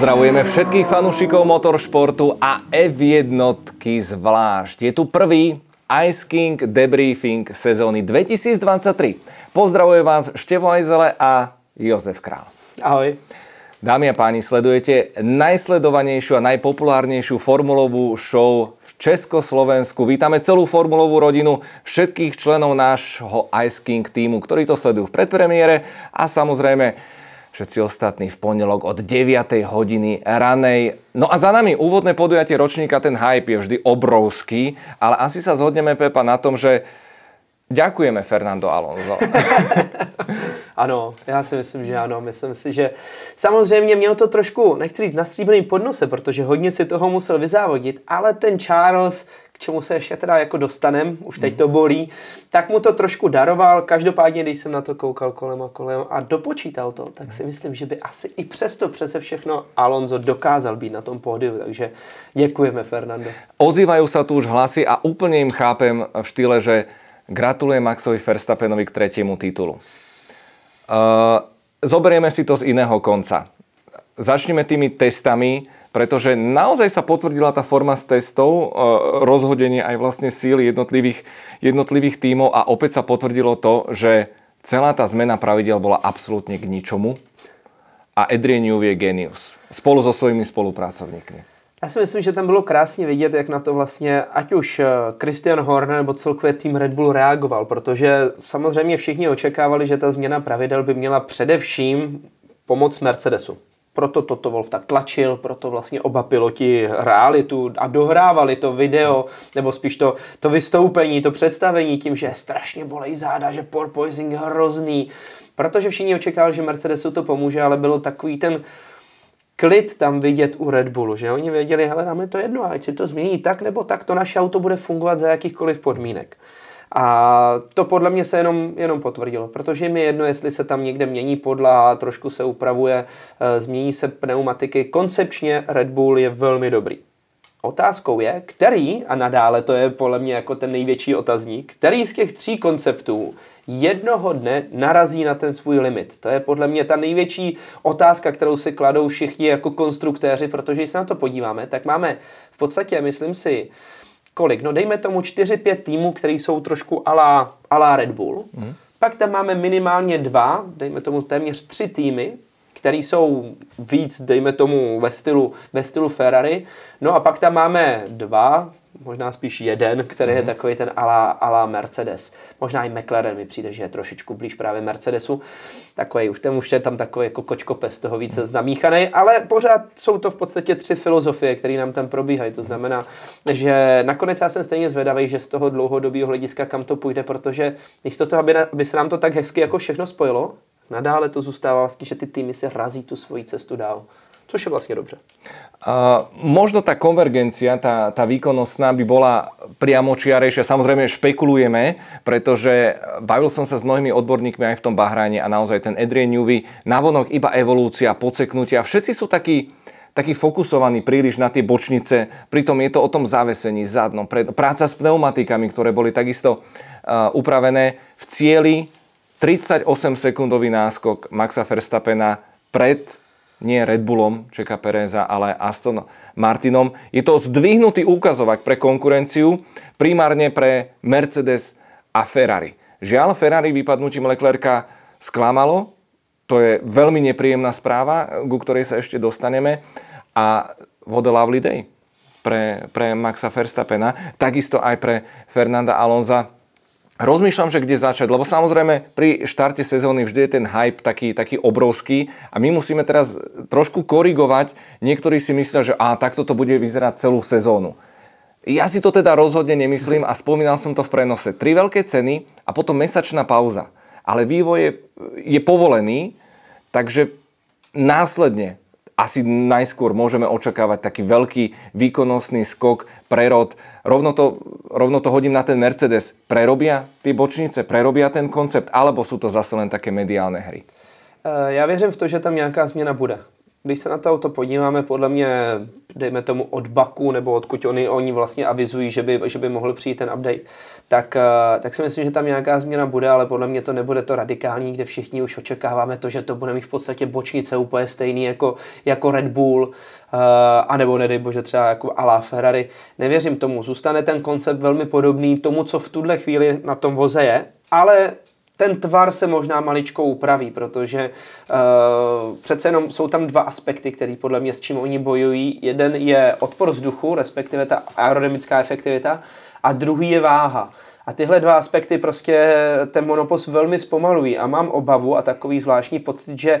Pozdravujeme všetkých fanúšikov motoršportu a F1 zvlášť. Je tu prvý Ice King debriefing sezóny 2023. Pozdravuje vás Števo Ajzele a Jozef Král. Ahoj. Dámy a páni, sledujete najsledovanejšiu a najpopulárnejšiu formulovú show v Československu. Vítame celú formulovú rodinu, všetkých členov nášho Ice King týmu, ktorí to sledujú v predpremiére a samozrejme všetci ostatní v pondelok od 9. hodiny ranej. No a za nami úvodné podujatie ročníka, ten hype je vždy obrovský, ale asi sa zhodneme, Pepa, na tom, že Ďakujeme Fernando Alonso. ano, já si myslím, že ano. Myslím si, že samozřejmě měl to trošku, nechci říct, nastříbený podnose, protože hodně si toho musel vyzávodit, ale ten Charles, čemu se ještě teda jako dostanem, už teď to bolí, tak mu to trošku daroval. Každopádně, když jsem na to koukal kolem a kolem a dopočítal to, tak si myslím, že by asi i přesto přese všechno Alonso dokázal být na tom pódiu, takže děkujeme Fernando. Ozývajú sa tu už hlasy a úplne im chápem v štýle, že Gratulujem Maxovi Verstappenovi k tretiemu titulu. Uh, zoberieme si to z iného konca. Začneme tými testami, pretože naozaj sa potvrdila tá forma z testov, uh, rozhodenie aj vlastne síly jednotlivých, jednotlivých tímov a opäť sa potvrdilo to, že celá tá zmena pravidel bola absolútne k ničomu a Adrian Newey je genius spolu so svojimi spolupracovníkmi. Já si myslím, že tam bylo krásně vidět, jak na to vlastně ať už eh, Christian Horner nebo celkově tým Red Bull reagoval, protože samozřejmě všichni očekávali, že ta změna pravidel by měla především pomoc Mercedesu. Proto Toto Wolf tak tlačil, proto vlastně oba piloti hráli tu a dohrávali to video, nebo spíš to, to vystoupení, to představení tím, že strašně bolej záda, že porpoising je hrozný. Protože všichni očekávali, že Mercedesu to pomůže, ale bylo takový ten klid tam vidět u Red Bullu, že oni věděli, hele, nám je to jedno, ať si to změní tak nebo tak, to naše auto bude fungovat za jakýchkoliv podmínek. A to podle mě se jenom, jenom potvrdilo, protože mi jedno, jestli se tam někde mění podla, trošku se upravuje, eh, změní se pneumatiky. Koncepčně Red Bull je velmi dobrý. Otázkou je, který, a nadále to je podle mě jako ten největší otazník, který z těch tří konceptů jednoho dne narazí na ten svůj limit. To je podle mě ta největší otázka, kterou si kladou všichni jako konstruktéři, protože když se na to podíváme, tak máme v podstatě, myslím si, kolik? No dejme tomu 4-5 týmů, který jsou trošku alá, alá Red Bull. Mm. Pak tam máme minimálně dva, dejme tomu téměř tři týmy, který jsou víc, dejme tomu, ve stylu, ve stylu Ferrari. No a pak tam máme dva, možná spíš jeden, který mm-hmm. je mhm. takový ten ala, ala Mercedes. Možná i McLaren mi přijde, že je trošičku blíž právě Mercedesu. Takový, už ten už je tam takový jako kočkopes toho více znamíchaný, ale pořád jsou to v podstatě tři filozofie, které nám tam probíhají. To znamená, že nakonec já jsem stejně zvědavý, že z toho dlouhodobého hlediska kam to půjde, protože místo toho, aby, na, aby se nám to tak hezky jako všechno spojilo, nadále to zůstává vlastně, že ty týmy si razí tu svoji cestu dál. Což je vlastne dobře. Uh, možno tá konvergencia, tá, tá výkonnostná by bola priamočiarejšia. Samozrejme špekulujeme, pretože bavil som sa s mnohými odborníkmi aj v tom Bahrajne a naozaj ten Adrian Newey, navonok iba evolúcia, podseknutia. Všetci sú takí, taký fokusovaný príliš na tie bočnice, pritom je to o tom zavesení zadnom, práca s pneumatikami, ktoré boli takisto uh, upravené v cieli 38 sekundový náskok Maxa Verstappena pred nie Red Bullom Čeka Pereza, ale Aston Martinom. Je to zdvihnutý úkazovak pre konkurenciu, primárne pre Mercedes a Ferrari. Žiaľ, Ferrari vypadnutím Leclerca sklamalo, to je veľmi nepríjemná správa, ku ktorej sa ešte dostaneme. A what a lovely day pre, pre Maxa Verstappena, takisto aj pre Fernanda Alonza rozmýšľam, že kde začať, lebo samozrejme pri štarte sezóny vždy je ten hype taký, taký obrovský a my musíme teraz trošku korigovať. Niektorí si myslia, že á, takto to bude vyzerať celú sezónu. Ja si to teda rozhodne nemyslím a spomínal som to v prenose. Tri veľké ceny a potom mesačná pauza. Ale vývoj je, je povolený, takže následne asi najskôr môžeme očakávať taký veľký výkonnostný skok, prerod. Rovno to, rovno to hodím na ten Mercedes. Prerobia ty bočnice, prerobia ten koncept, alebo sú to zase len také mediálne hry? Eh, já věřím v to, že tam nějaká změna bude. Když se na to auto podíváme, podle mě, dejme tomu od Baku, nebo odkud oni, oni vlastně avizují, že by, že by mohl přijít ten update, tak, eh, tak si myslím, že tam nějaká změna bude, ale podle mě to nebude to radikální, kde všichni už očekáváme to, že to bude mít v podstatě bočnice úplně stejný jako, jako Red Bull, uh, anebo nedej bože třeba jako Alá Ferrari. Nevěřím tomu, zůstane ten koncept velmi podobný tomu, co v tuhle chvíli na tom voze je, ale ten tvar se možná maličko upraví, protože uh, přece jenom jsou tam dva aspekty, které podle mě s čím oni bojují. Jeden je odpor vzduchu, respektive ta aerodynamická efektivita, a druhý je váha. A tyhle dva aspekty prostě ten monopost velmi zpomalují a mám obavu a takový zvláštní pocit, že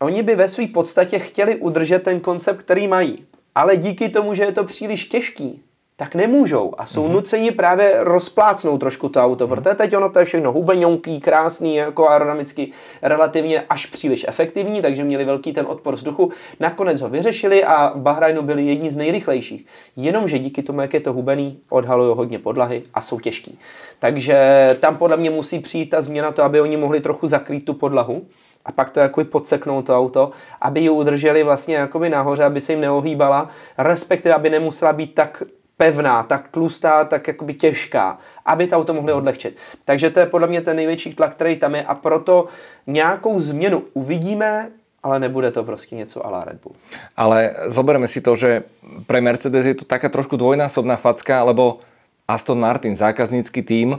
oni by ve své podstatě chtěli udržet ten koncept, který mají. Ale díky tomu, že je to příliš těžký, tak nemůžou a jsou mm-hmm. nuceni právě rozplácnout trošku to auto, mm-hmm. protože teď ono to je všechno hubeňonký, krásný, jako aerodynamicky relativně až příliš efektivní, takže měli velký ten odpor vzduchu. Nakonec ho vyřešili a v Bahrajnu byli jedni z nejrychlejších. Jenomže díky tomu, jak je to hubený, odhalují hodně podlahy a jsou těžký. Takže tam podle mě musí přijít ta změna to, aby oni mohli trochu zakrýt tu podlahu a pak to jako podseknout to auto, aby ji udrželi vlastně jakoby nahoře, aby se jim neohýbala, respektive aby nemusela být tak pevná, tak tlustá, tak jakoby těžká, aby to auto mohli odlehčit. Takže to je podle mě ten největší tlak, který tam je a proto nějakou změnu uvidíme, ale nebude to prostě něco ala Red Bull. Ale zoberme si to, že pre Mercedes je to taká trošku dvojnásobná facka, lebo Aston Martin, zákaznícky tým, uh,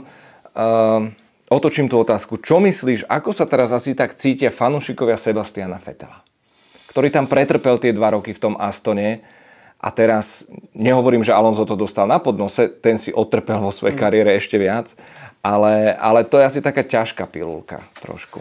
otočím tú otázku. Čo myslíš, ako sa teraz asi tak cítia fanúšikovia Sebastiana Fetela? Ktorý tam pretrpel tie dva roky v tom Astone a teraz nehovorím, že Alonso to dostal na podnose, ten si otrpel vo svojej mm. kariére ešte viac, ale, ale to je asi taká ťažká pilulka trošku.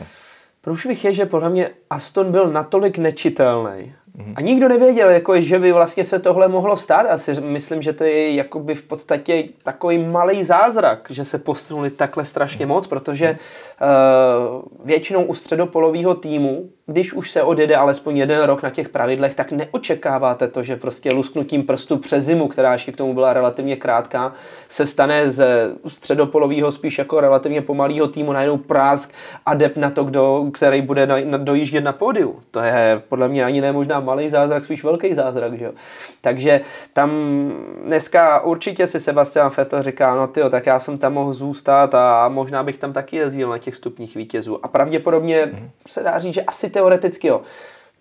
Průšvih je, že podle mě Aston byl natolik nečitelný, a nikdo nevěděl, jako, že by vlastně se tohle mohlo stát. Asi myslím, že to je jakoby v podstatě takový malý zázrak, že se posunuli takhle strašně moc, protože uh, většinou u středopolového týmu když už se odjede alespoň jeden rok na těch pravidlech, tak neočekáváte to, že prostě lusknutím prstu přes zimu, která ještě k tomu byla relativně krátká, se stane ze středopolového spíš jako relativně pomalého týmu najednou prásk adept na to, kdo, který bude na, na, dojíždět na pódiu. To je podle mě ani ne možná malý zázrak, spíš velký zázrak. Že? Takže tam dneska určitě si Sebastian Vettel říká, no tyjo, tak já jsem tam mohl zůstat a možná bych tam taky jezdil na těch stupních vítězů. A pravděpodobně mm. se dá říct, že asi teoreticky jo.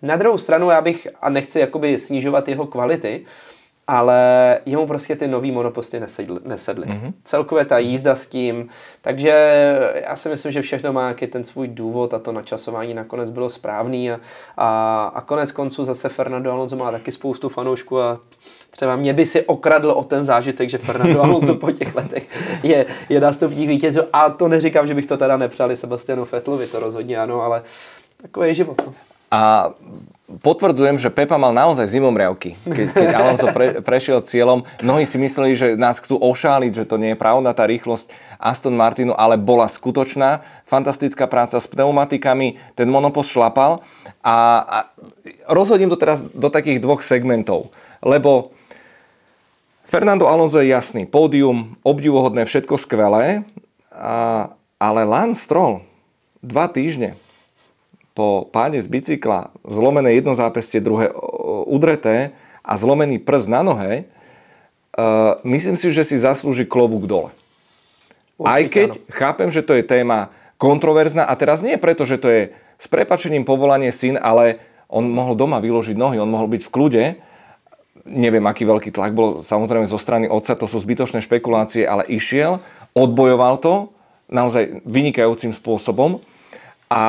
Na druhou stranu já bych, a nechci jakoby snižovat jeho kvality, ale jemu prostě ty nový monoposty nesedly. nesedly. Mm-hmm. Celkově ta jízda s tím, takže já si myslím, že všechno má nějaký ten svůj důvod a to načasování nakonec bylo správný a, a, a konec konců zase Fernando Alonso má taky spoustu fanoušků a třeba mě by si okradl o ten zážitek, že Fernando Alonso po těch letech je, je nástupník vítězů a to neříkám, že bych to teda nepřáli Sebastianu Fettlovi, to rozhodně ano, ale Takový je život. No. A potvrdzujem, že Pepa mal naozaj zimomriavky, keď, keď Alonso pre, prešiel cieľom. Mnohí si mysleli, že nás chcú ošáliť, že to nie je pravda, tá rýchlosť Aston Martinu, ale bola skutočná. Fantastická práca s pneumatikami, ten monopost šlapal. A, a rozhodím to teraz do takých dvoch segmentov, lebo Fernando Alonso je jasný, pódium, obdivuhodné, všetko skvelé, a, ale Lance Stroll, dva týždne po páde z bicykla zlomené jedno zápestie, druhé udreté a zlomený prst na nohe, uh, myslím si, že si zaslúži klobúk dole. Určite, Aj keď áno. chápem, že to je téma kontroverzná a teraz nie preto, že to je s prepačením povolanie syn, ale on mohol doma vyložiť nohy, on mohol byť v kľude. Neviem, aký veľký tlak bol samozrejme zo strany otca, to sú zbytočné špekulácie, ale išiel, odbojoval to naozaj vynikajúcim spôsobom a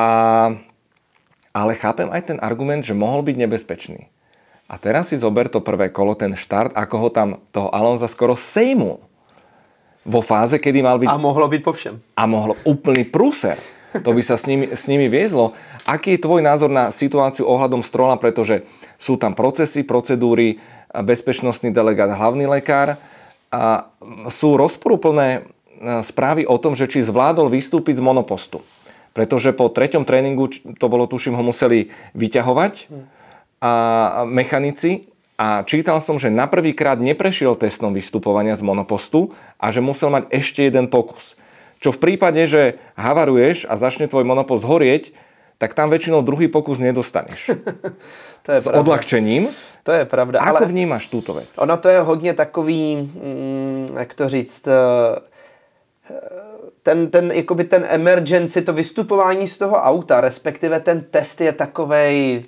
ale chápem aj ten argument, že mohol byť nebezpečný. A teraz si zober to prvé kolo, ten štart, ako ho tam toho Alonza skoro sejmul. Vo fáze, kedy mal byť... A mohlo byť po všem. A mohlo úplný prúser. To by sa s nimi, s nimi viezlo. Aký je tvoj názor na situáciu ohľadom Strola, pretože sú tam procesy, procedúry, bezpečnostný delegát, hlavný lekár a sú rozporúplné e, správy o tom, že či zvládol vystúpiť z monopostu pretože po treťom tréningu, to bolo tuším, ho museli vyťahovať a mechanici a čítal som, že na prvýkrát neprešiel testom vystupovania z monopostu a že musel mať ešte jeden pokus. Čo v prípade, že havaruješ a začne tvoj monopost horieť, tak tam väčšinou druhý pokus nedostaneš. to je S pravda. odlahčením. To je pravda. Ako ale vnímáš tuto věc? Ono to je hodně takový, mm, jak to říct, eh, ten, ten, jakoby ten emergency, to vystupování z toho auta, respektive ten test je takovej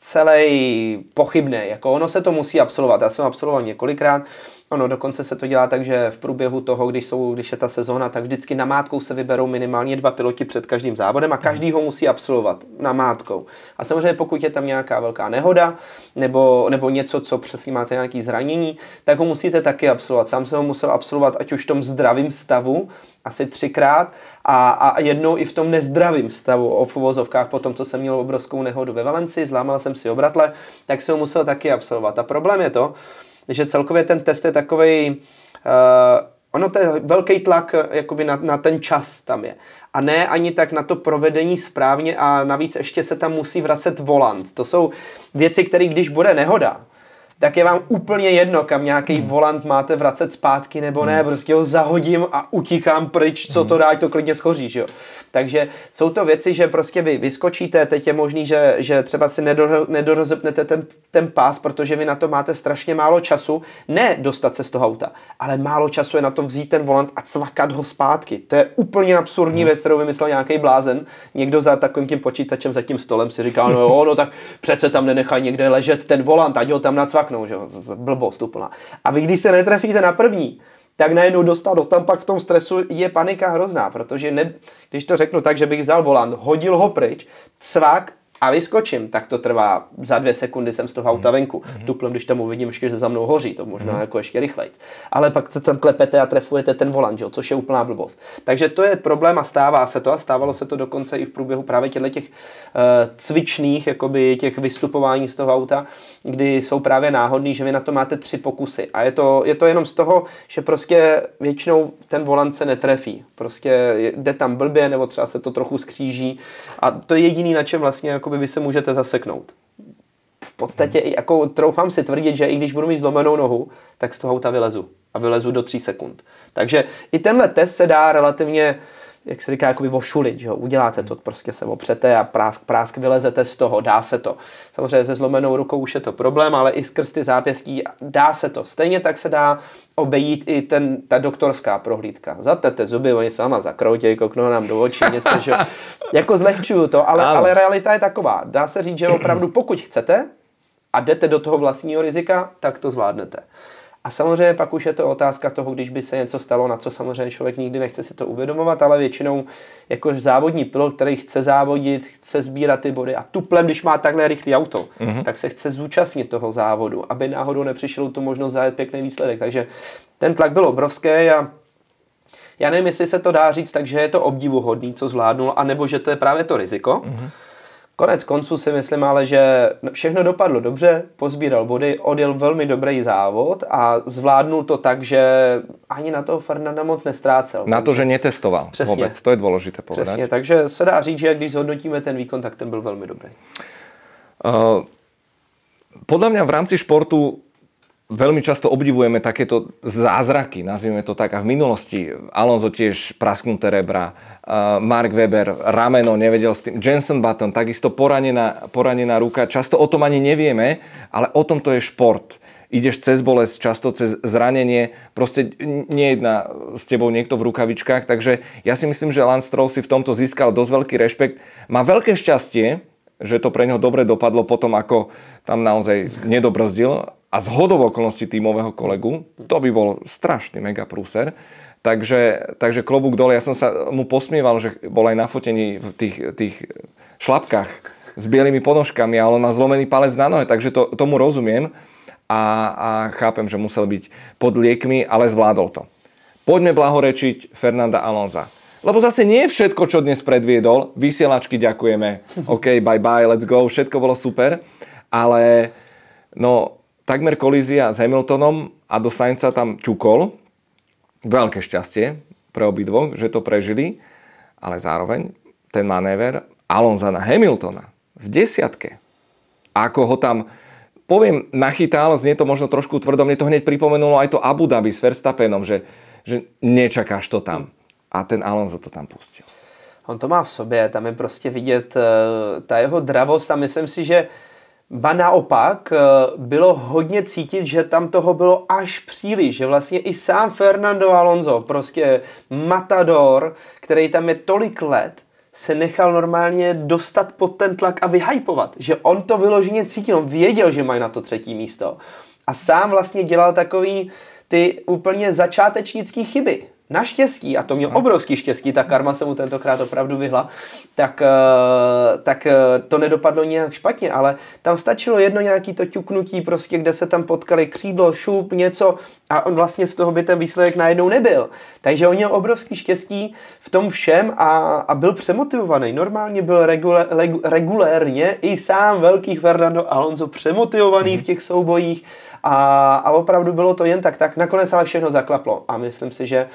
celý pochybný. Jako ono se to musí absolvovat. Já jsem absolvoval několikrát. Ono dokonce se to dělá tak, že v průběhu toho, když, jsou, když je ta sezóna, tak vždycky namátkou se vyberou minimálně dva piloti před každým závodem a každý ho musí absolvovat namátkou. A samozřejmě pokud je tam nějaká velká nehoda nebo, nebo něco, co přesně máte nějaké zranění, tak ho musíte taky absolvovat. Sám jsem ho musel absolvovat ať už v tom zdravém stavu, asi třikrát a, a jednou i v tom nezdravém stavu o uvozovkách po tom, co jsem měl obrovskou nehodu ve Valencii, zlámal jsem si obratle, tak jsem ho musel taky absolvovat. A problém je to, že celkově ten test je takový, uh, ono to je velký tlak eh, jakoby na, na ten čas tam je. A ne ani tak na to provedení správně a navíc ještě se tam musí vracet volant. To jsou věci, které když bude nehoda, tak je vám úplně jedno, kam nějaký hmm. volant máte vracet zpátky nebo ne, hmm. prostě ho zahodím a utíkám pryč, co hmm. to dá, to klidně schoří, že jo. Takže jsou to věci, že prostě vy vyskočíte, teď je možný, že, že třeba si nedor, nedorozepnete ten, ten pás, protože vy na to máte strašně málo času, ne dostat se z toho auta, ale málo času je na to vzít ten volant a cvakat ho zpátky. To je úplně absurdní hmm. věc, kterou vymyslel nějaký blázen. Někdo za takovým tím počítačem, za tím stolem si říkal, no jo, no tak přece tam nenechají někde ležet ten volant, ať ho tam nacvak trefnou, že jo, blbost úplná. A vy, když se netrefíte na první, tak najednou dostat do tam pak v tom stresu je panika hrozná, protože ne, když to řeknu tak, že bych vzal volant, hodil ho pryč, cvak a vyskočím, tak to trvá za dvě sekundy jsem z toho auta mhm. venku. Mm-hmm. Tuplem, když tam uvidím ještě, že za mnou hoří, to možná mm-hmm. jako ještě rychleji. Ale pak se tam klepete a trefujete ten volant, že? což je úplná blbost. Takže to je problém a stává se to a stávalo se to dokonce i v průběhu právě těchto těch uh, cvičných, jakoby těch vystupování z toho auta, kdy jsou právě náhodný, že vy na to máte tři pokusy. A je to, je to jenom z toho, že prostě většinou ten volant se netrefí. Prostě jde tam blbě, nebo třeba se to trochu skříží. A to je jediný, na čem vlastně jako jakoby vy se můžete zaseknout. V podstatě, hmm. jako troufám si tvrdit, že i když budu mít zlomenou nohu, tak z toho auta vylezu. A vylezu do 3 sekund. Takže i tenhle test se dá relativně jak se říká, jakoby vošulit, že jo? uděláte to, prostě se opřete a prásk, prásk vylezete z toho, dá se to. Samozřejmě se zlomenou rukou už je to problém, ale i skrz ty zápěstí dá se to. Stejně tak se dá obejít i ten, ta doktorská prohlídka. Zatete zuby, oni s váma zakroutějí, koknou nám do očí, něco, že jako zlehčuju to, ale, ale realita je taková. Dá se říct, že opravdu pokud chcete a jdete do toho vlastního rizika, tak to zvládnete. A samozřejmě pak už je to otázka toho, když by se něco stalo, na co samozřejmě člověk nikdy nechce si to uvědomovat, ale většinou jakož závodní pilot, který chce závodit, chce sbírat ty body a tuplem, když má takhle rychlý auto, mm-hmm. tak se chce zúčastnit toho závodu, aby náhodou nepřišel tu možnost zajet pěkný výsledek. Takže ten tlak byl obrovský a já nevím, jestli se to dá říct tak, že je to obdivuhodný, co zvládnul, anebo že to je právě to riziko. Mm-hmm Konec konců si myslím ale, že všechno dopadlo dobře, pozbíral body, odjel velmi dobrý závod a zvládnul to tak, že ani na toho Fernanda moc nestrácel. Na to, že netestoval Přesně. vůbec, to je důležité povedať. Přesně, takže se dá říct, že když zhodnotíme ten výkon, tak ten byl velmi dobrý. Uh, podle mě v rámci športu veľmi často obdivujeme takéto zázraky, nazvime to tak. A v minulosti Alonso tiež prasknuté rebra, Mark Webber, rameno, nevedel s tým, Jensen Button, takisto poranená, poranená ruka. Často o tom ani nevieme, ale o tom to je šport. Ideš cez bolesť, často cez zranenie, proste nejedná s tebou niekto v rukavičkách, takže ja si myslím, že Lance Stroll si v tomto získal dosť veľký rešpekt. Má veľké šťastie, že to pre neho dobre dopadlo potom, ako tam naozaj nedobrzdil a z hodov okolností tímového kolegu, to by bol strašný mega prúser. Takže, takže klobúk dole, ja som sa mu posmieval, že bol aj na fotení v tých, tých šlapkách s bielými ponožkami, ale on má zlomený palec na nohe, takže to, tomu rozumiem a, a chápem, že musel byť pod liekmi, ale zvládol to. Poďme blahorečiť Fernanda Alonza. Lebo zase nie všetko, čo dnes predviedol, vysielačky ďakujeme, OK, bye bye, let's go, všetko bolo super, ale no, takmer kolízia s Hamiltonom a do Sainca tam ťukol. Veľké šťastie pre obidvoch, že to prežili, ale zároveň ten manéver Alonza na Hamiltona v desiatke. Ako ho tam, poviem, nachytal, znie to možno trošku tvrdo, mne to hneď pripomenulo aj to Abu Dhabi s Verstappenom, že, že nečakáš to tam. A ten Alonso to tam pustil. On to má v sobě, tam je prostě vidět uh, ta jeho dravost a myslím si, že Ba naopak, bylo hodně cítit, že tam toho bylo až příliš, že vlastně i sám Fernando Alonso, prostě matador, který tam je tolik let, se nechal normálně dostat pod ten tlak a vyhypovat. Že on to vyloženě cítil, on věděl, že mají na to třetí místo. A sám vlastně dělal takový ty úplně začátečnické chyby naštěstí, a to měl obrovský štěstí, ta karma se mu tentokrát opravdu vyhla, tak, eh, tak eh, to nedopadlo nějak špatně, ale tam stačilo jedno nějaký to ťuknutí, prostě, kde se tam potkali křídlo, šup, něco a on vlastně z toho by ten výsledek najednou nebyl. Takže on měl obrovský štěstí v tom všem a, a byl přemotivovaný. Normálně byl regulé, regulérně i sám velký Fernando Alonso přemotivovaný mm-hmm. v těch soubojích a, a opravdu bylo to jen tak, tak nakonec ale všechno zaklaplo a myslím si, že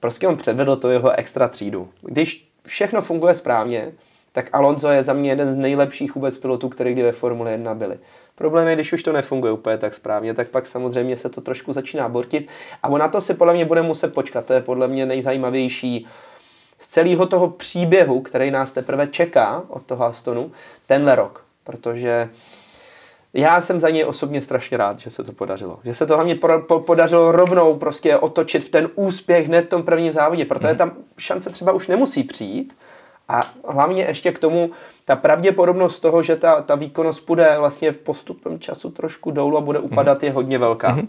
Prostě on předvedl to jeho extra třídu. Když všechno funguje správně, tak Alonso je za mě jeden z nejlepších vůbec pilotů, který kdy ve Formule 1 byli. Problém je, když už to nefunguje úplně tak správně, tak pak samozřejmě se to trošku začíná bortit a na to si podle mě bude muset počkat. To je podle mě nejzajímavější z celého toho příběhu, který nás teprve čeká od toho Astonu, tenhle rok. Protože já jsem za něj osobně strašně rád, že se to podařilo. Že se to hlavně po, po, podařilo rovnou prostě otočit v ten úspěch hned v tom prvním závodě, protože mm. tam šance třeba už nemusí přijít. A hlavně ještě k tomu ta pravděpodobnost toho, že ta, ta výkonnost bude vlastně postupem času trošku dolů a bude upadat, mm. je hodně velká. Mm.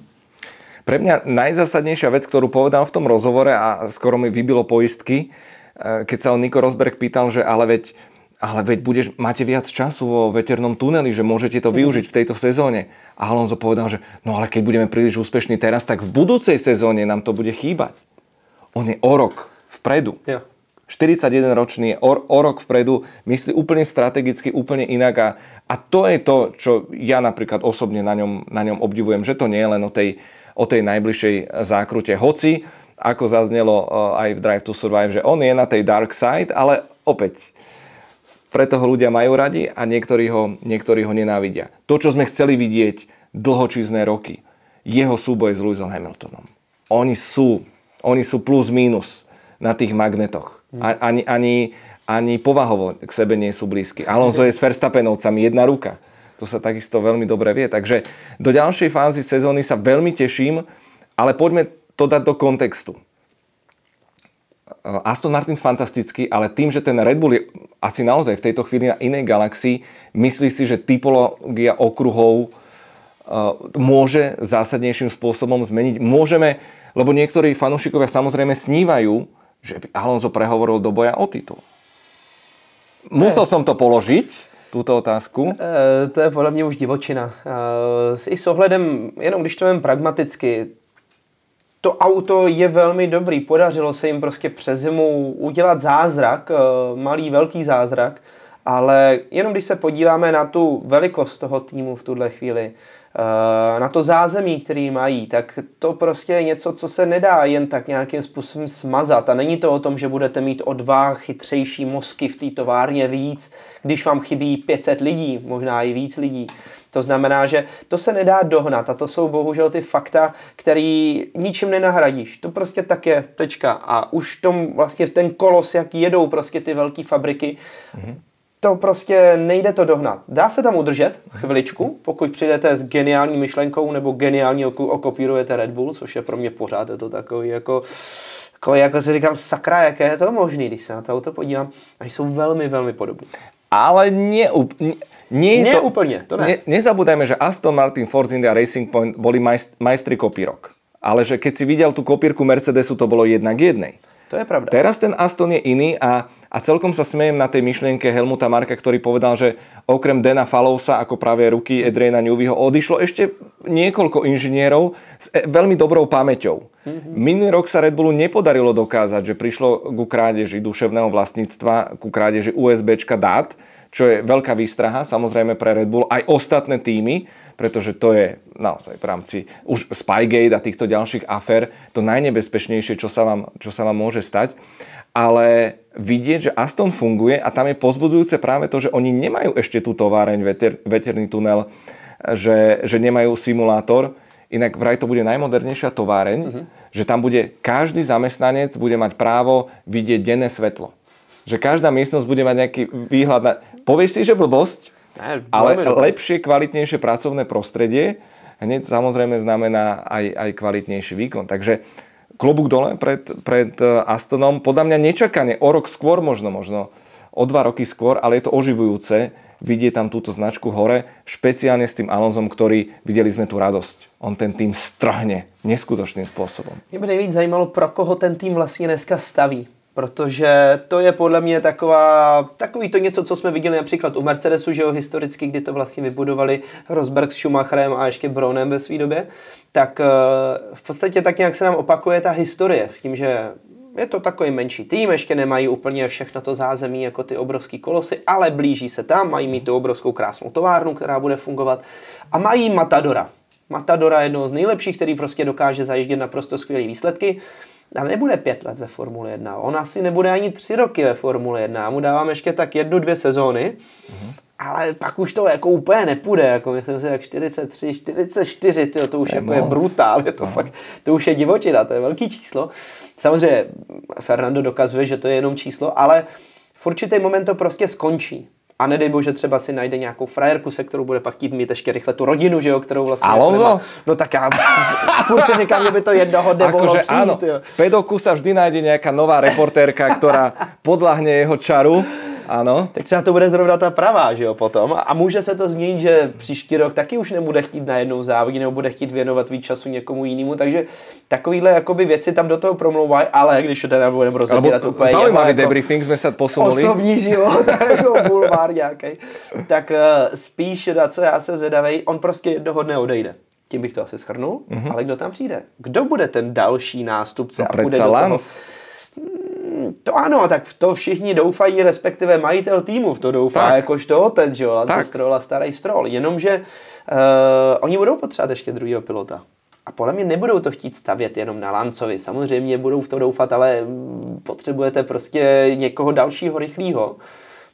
Pre mňa najzásadnejšia vec, ktorú povedal v tom rozhovore a skoro mi vybilo poistky, eh, keď sa on Niko Rosberg pýtal, že ale veď ale veď budeš, máte viac času vo veternom tuneli, že môžete to využiť v tejto sezóne. A Alonso povedal, že no ale keď budeme príliš úspešní teraz, tak v budúcej sezóne nám to bude chýbať. On je o rok vpredu. Ja. 41 ročný, o, o rok vpredu, myslí úplne strategicky, úplne inak a, a to je to, čo ja napríklad osobne na ňom, na ňom obdivujem, že to nie je len o tej, o tej najbližšej zákrute. Hoci, ako zaznelo aj v Drive to Survive, že on je na tej dark side, ale opäť preto ho ľudia majú radi a niektorí ho, niektorí ho nenávidia. To, čo sme chceli vidieť dlhočízne roky, jeho súboj s Lewisom Hamiltonom. Oni sú, oni sú plus minus na tých magnetoch. Ani, ani, ani povahovo k sebe nie sú blízky. Alonso je s Verstappenovcami jedna ruka. To sa takisto veľmi dobre vie. Takže do ďalšej fázy sezóny sa veľmi teším, ale poďme to dať do kontextu. Eh, Aston Martin fantastický, ale tým, že ten Red Bull je asi naozaj v tejto chvíli na inej galaxii, myslí si, že typológia okruhov eh, môže zásadnejším spôsobom zmeniť. Môžeme, lebo niektorí fanúšikovia samozrejme snívajú, že by Alonso prehovoril do boja o titul. Musel som to položiť, tuto otázku? E, to je podle mě už divočina. E, I s ohledem, jenom když to jen pragmaticky, to auto je velmi dobrý. Podařilo se jim prostě přes zimu udělat zázrak, eh, malý, velký zázrak, ale jenom když se podíváme na tu velikost toho týmu v tuhle chvíli, na to zázemí, který mají, tak to prostě je něco, co se nedá jen tak nějakým způsobem smazat. A není to o tom, že budete mít o dva chytřejší mozky v té továrně víc, když vám chybí 500 lidí, možná i víc lidí. To znamená, že to se nedá dohnat a to jsou bohužel ty fakta, který ničím nenahradíš. To prostě tak je, tečka. A už tom vlastně ten kolos, jak jedou prostě ty velké fabriky, mm-hmm. To prostě nejde to dohnat. Dá se tam udržet chviličku, pokud přijdete s geniální myšlenkou nebo geniálně okopírujete Red Bull, což je pro mě pořád je to takový jako jako, jako si říkám, sakra, jaké je to možné, když se na to auto podívám. A jsou velmi, velmi podobné. Ale nie, nie nie, nie to, úplne, to ne. ne. Nezabúdajme, že Aston Martin, Force India Racing Point boli majstri kopírok. Ale že keď si videl tú kopírku Mercedesu, to bolo jednak jednej. To je pravda. Teraz ten Aston je iný a, a celkom sa smejem na tej myšlienke Helmuta Marka, ktorý povedal, že okrem Dana Falousa ako práve ruky Edrejna Newvyho odišlo ešte niekoľko inžinierov s e, veľmi dobrou pamäťou. Mm-hmm. Minulý rok sa Red Bullu nepodarilo dokázať, že prišlo ku krádeži duševného vlastníctva, ku krádeži USBčka dát, čo je veľká výstraha samozrejme pre Red Bull, aj ostatné týmy, pretože to je naozaj v rámci už Spygate a týchto ďalších afér to najnebezpečnejšie, čo sa vám, čo sa vám môže stať. Ale vidieť, že Aston funguje a tam je pozbudujúce práve to, že oni nemajú ešte tú továreň, veter, veterný tunel, že, že nemajú simulátor, Inak vraj to bude najmodernejšia továreň, uh-huh. že tam bude každý zamestnanec bude mať právo vidieť denné svetlo. že každá miestnosť bude mať nejaký výhľad na... Povieš si, že blbosť, Ne, ale lepšie, kvalitnejšie pracovné prostredie hneď samozrejme znamená aj, aj kvalitnejší výkon. Takže klobúk dole pred, pred eh, Astonom. Podľa mňa nečakane, o rok skôr možno, možno o dva roky skôr, ale je to oživujúce vidieť tam túto značku hore, špeciálne s tým Alonzom, ktorý, videli sme tu radosť. On ten tým strhne neskutočným spôsobom. Mě by nejvíc zajímalo, pro koho ten tým vlastně dneska staví. Protože to je podle mě taková, takový to něco, co jsme viděli například u Mercedesu, že jo, historicky, kdy to vlastně vybudovali Rosberg s Schumacherem a ještě Brownem ve své době, tak eh, v podstatě tak nějak se nám opakuje ta historie s tím, že je to takový menší tým, ještě nemají úplně všechno to zázemí jako ty obrovský kolosy, ale blíží se tam, mají mít tu obrovskou krásnou továrnu, která bude fungovat. A mají Matadora. Matadora je jednoho z nejlepších, který prostě dokáže zajíždět naprosto skvělé výsledky, ale nebude pět let ve Formule 1. On asi nebude ani tři roky ve Formule 1. Já mu dávám ještě tak jednu, dvě sezóny, ale pak už to jako úplně nepůjde, jako myslím si, jak 43, 44, tyjo, to už To je jako je brutál, je to fakt, to už je divočina, to je velký číslo. Samozřejmě Fernando dokazuje, že to je jenom číslo, ale v určitý moment to prostě skončí. A nedej bože, třeba si najde nějakou frajerku, se kterou bude pak chtít mít ještě rychle tu rodinu, že jo, kterou vlastně jako Alonso? nemá. No tak já furt říkám, že by to jednoho dne mohlo Akože přijít, áno, jo. v pedoku sa vždy nájde nejaká nová reportérka, ktorá podľahne jeho čaru. Áno. Tak třeba to bude zrovna ta pravá, že jo, potom. A může se to změnit, že příští rok taky už nebude chtít najednou závodit, nebo bude chtít věnovat víc času někomu jinému, takže takovýhle jakoby věci tam do toho promlouvají, ale když to teda budeme rozebírat úplně zaujímavý jako debriefing sme sa posunuli. osobní život, jako bulvár nějaký, tak eh, spíš na co já se zvědavej, on prostě jednoho dne odejde. Tím bych to asi schrnul, mm-hmm. ale kdo tam přijde? Kdo bude ten další nástupce? No a predsa do toho? To ano, tak v to všichni doufají, respektive majitel týmu v to doufá, Tak. jakožto otec, že jo, Lance. Stroll a starý Stroll. Jenomže uh, oni budou potřebovat ještě druhého pilota. A podle mě nebudou to chtít stavět jenom na Lancovi. Samozřejmě budou v to doufat, ale potřebujete prostě někoho dalšího rychlého.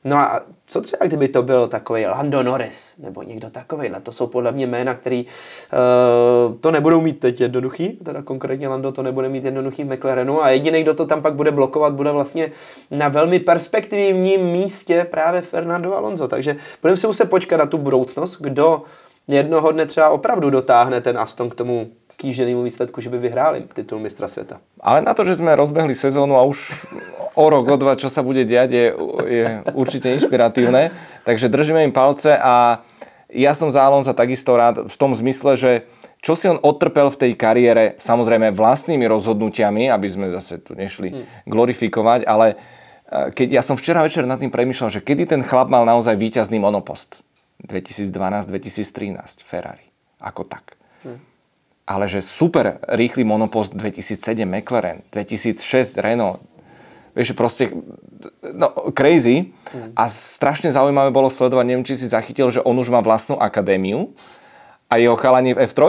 No a co třeba, kdyby to byl takový Lando Norris, nebo někdo takovejhle, to jsou podle mě jména, který uh, to nebudou mít teď jednoduchý, teda konkrétně Lando to nebude mít jednoduchý v McLarenu a jediný, kdo to tam pak bude blokovat, bude vlastně na velmi perspektivním místě právě Fernando Alonso, takže budeme si muset počkat na tu budoucnost, kdo jednoho dne třeba opravdu dotáhne ten Aston k tomu kýženému výsledku, že by vyhráli titul mistra světa. Ale na to, že sme rozbehli sezónu a už o rok, o dva, čo sa bude diať, je, je určite inšpiratívne. Takže držíme im palce a ja som za Alonza takisto rád v tom zmysle, že čo si on odtrpel v tej kariére, samozrejme vlastnými rozhodnutiami, aby sme zase tu nešli glorifikovať, ale eh, keď ja som včera večer nad tým premyšľal, že kedy ten chlap mal naozaj víťazný monopost. 2012-2013 Ferrari. Ako tak. Ale že super rýchly monopost 2007 McLaren, 2006 Renault, vieš, proste no, crazy a strašne zaujímavé bolo sledovať, neviem, či si zachytil, že on už má vlastnú akadémiu a jeho chalani v F3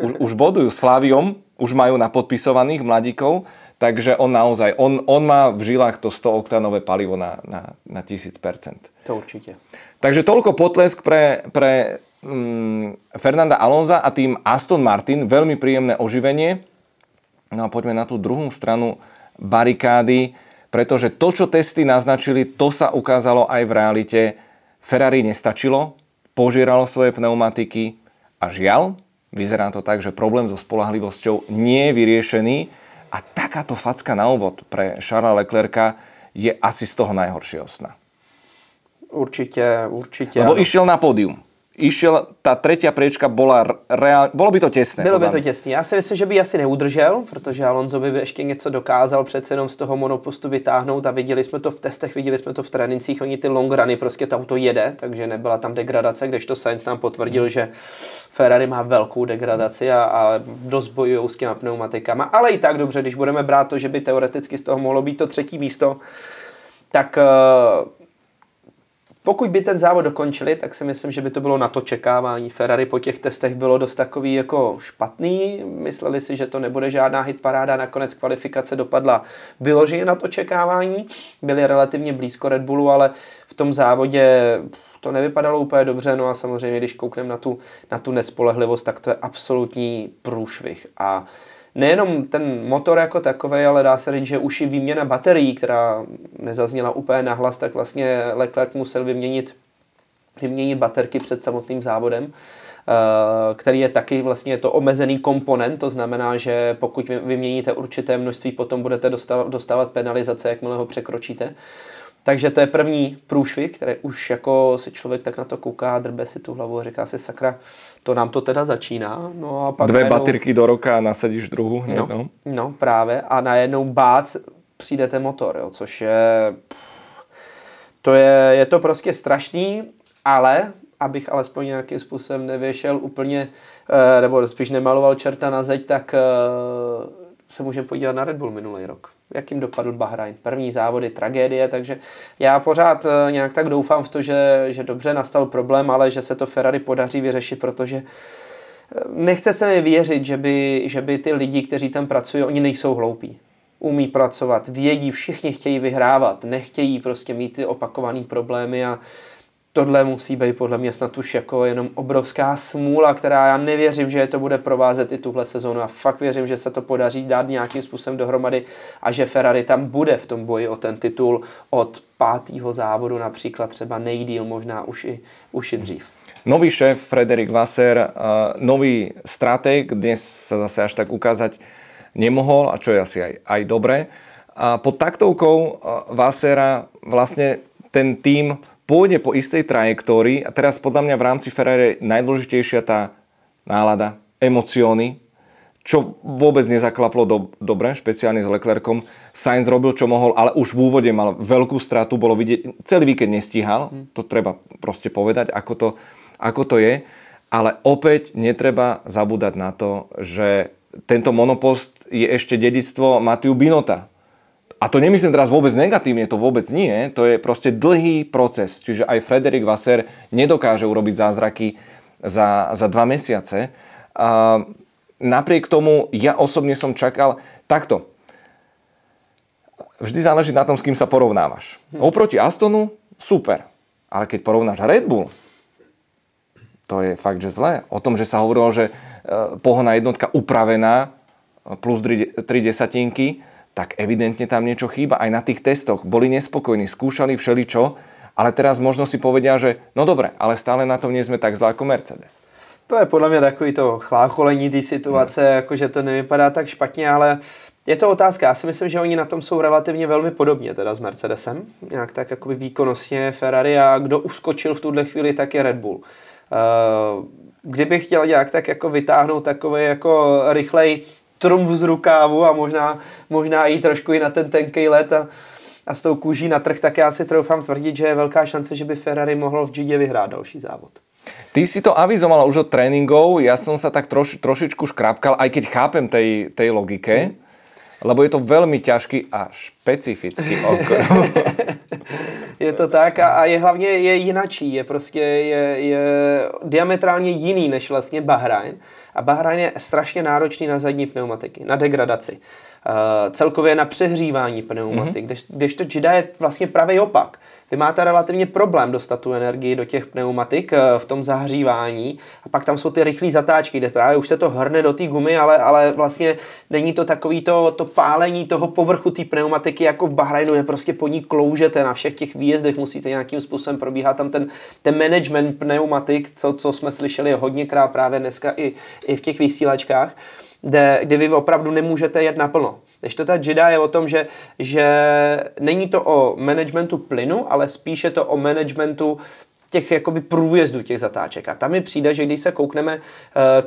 už, už bodujú s Fláviom, už majú napodpisovaných mladíkov, takže on naozaj, on, on má v žilách to 100-oktanové palivo na, na, na 1000%. To určitě. Takže toľko potlesk pre, pre mm, Fernanda Alonza a tým Aston Martin. Veľmi príjemné oživenie. No a poďme na tú druhú stranu barikády, pretože to, čo testy naznačili, to sa ukázalo aj v realite. Ferrari nestačilo, požieralo svoje pneumatiky a žiaľ, vyzerá to tak, že problém so spolahlivosťou nie je vyriešený a takáto facka na úvod pre Charlesa Leclerca je asi z toho najhoršieho sna. Určitě, určitě. Lebo ano. išiel na pódium. Išiel, tá tretia priečka bola reál, bolo by to tesné. Bylo by to mňa. těsný. Já si myslím, že by asi neudržel, protože Alonso by ještě něco dokázal přece jenom z toho monopostu vytáhnout a viděli jsme to v testech, viděli jsme to v trénincích, oni ty long runy, prostě to auto jede, takže nebyla tam degradace, kdežto Sainz nám potvrdil, že Ferrari má velkou degradaci a, a dost bojují s těma pneumatikama, ale i tak dobře, když budeme brát to, že by teoreticky z toho mohlo být to třetí místo, tak eh, pokud by ten závod dokončili, tak si myslím, že by to bylo na to čekávání. Ferrari po těch testech bylo dost takový jako špatný. Mysleli si, že to nebude žádná hitparáda. Nakonec kvalifikace dopadla vyloženě na to čekávání. Byli relativně blízko Red Bullu, ale v tom závodě to nevypadalo úplně dobře. No a samozřejmě, když koukneme na tu, na tu nespolehlivost, tak to je absolutní průšvih. A nejenom ten motor jako takový, ale dá se říct, že už i výměna baterií, která nezazněla úplně nahlas, tak vlastně Leclerc musel vyměnit, vyměnit baterky před samotným závodem Eh, který je taky vlastně to omezený komponent, to znamená, že pokud vyměníte určité množství, potom budete dostávat, dostávat penalizace, jakmile ho překročíte. Takže to je první průšvih, který už jako si člověk tak na to kouká, drbe si tu hlavu a říká si sakra, to nám to teda začíná. No a pak Dvě najednou... baterky do roka a nasadíš druhou hned, no, no. no, právě. A najednou bác přijdete motor, jo, což je... To je, je to prostě strašný, ale abych alespoň nějakým způsobem nevěšel úplně, eh, nebo spíš nemaloval čerta na zeď, tak eh, se můžeme podívat na Red Bull minulý rok. Jakým dopadl Bahrajn? První závody, tragédie, takže já pořád eh, nějak tak doufám v to, že, že dobře nastal problém, ale že se to Ferrari podaří vyřešit, protože nechce se mi věřit, že by, že by ty lidi, kteří tam pracují, oni nejsou hloupí. Umí pracovat, vědí, všichni chtějí vyhrávat, nechtějí prostě mít ty opakované problémy a tohle musí být podle mě snad už jako jenom obrovská smůla, která já nevěřím, že je to bude provázet i tuhle sezónu a fakt věřím, že se to podaří dát nějakým způsobem dohromady a že Ferrari tam bude v tom boji o ten titul od pátého závodu například třeba nejdíl, možná už i, už i dřív. Nový šéf Frederik Vasser, nový strateg, dnes sa zase až tak ukázať nemohol, a čo je asi aj, aj dobré. A pod taktovkou Vassera vlastne ten tým pôjde po istej trajektórii a teraz podľa mňa v rámci Ferrari je najdôležitejšia tá nálada, emocióny, čo vôbec nezaklaplo do, dobre, špeciálne s Leclercom. Sainz robil, čo mohol, ale už v úvode mal veľkú stratu, bolo vidieť, celý víkend nestíhal, hm. to treba proste povedať, ako to, ako to je. Ale opäť netreba zabúdať na to, že tento monopost je ešte dedictvo Matiu Binota, a to nemyslím teraz vôbec negatívne, to vôbec nie. To je proste dlhý proces. Čiže aj Frederik Vasser nedokáže urobiť zázraky za, za dva mesiace. A napriek tomu ja osobne som čakal takto. Vždy záleží na tom, s kým sa porovnávaš. Hm. Oproti Astonu super. Ale keď porovnáš Red Bull, to je fakt, že zlé. O tom, že sa hovorilo, že e, pohona jednotka upravená plus 3 desatinky, tak evidentne tam niečo chýba. Aj na tých testoch boli nespokojní, skúšali všeličo, ale teraz možno si povedia, že no dobre, ale stále na tom nie sme tak zlá ako Mercedes. To je podle mě takový to chlácholení té situace, no. jako že to nevypadá tak špatně, ale je to otázka. Já si myslím, že oni na tom jsou relativně velmi podobně teda s Mercedesem. Nějak tak jakoby výkonnostně Ferrari a kdo uskočil v tuhle chvíli, tak je Red Bull. Uh, kdybych chtěl nějak tak jako vytáhnout takový jako rychlej trumf z rukávu a možná, možná i trošku i na ten tenkej let a, a s tou kůží na trh, tak já si troufám tvrdit, že je velká šance, že by Ferrari mohlo v Gidě vyhrát další závod. Ty si to avizoval už od tréningov, ja som sa tak troš, trošičku škrapkal, aj keď chápem tej, tej logike, mm. Lebo je to veľmi ťažký a špecifický okruh. je to tak a, a je hlavně je jinačí, je prostě je, je diametrálně jiný než vlastně Bahrajn. A Bahrajn je strašně náročný na zadní pneumatiky, na degradaci. Uh, celkově na přehřívání pneumatik, mm-hmm. když, když to Jida je vlastně pravý opak. Vy máte relativně problém dostat tu energii do těch pneumatik uh, v tom zahřívání a pak tam jsou ty rychlé zatáčky, kde právě už se to hrne do té gumy, ale, ale vlastně není to takový to, to pálení toho povrchu té pneumatiky jako v Bahrajnu, kde prostě po ní kloužete na všech těch výjezdech, musíte nějakým způsobem probíhat tam ten, ten management pneumatik, co, co jsme slyšeli hodněkrát právě dneska i, i v těch vysílačkách, kde, kde vy opravdu nemůžete jet naplno. Když to ta JIDA je o tom, že, že není to o managementu plynu, ale spíše to o managementu těch jakoby průjezdů těch zatáček. A tam mi přijde, že když se koukneme uh,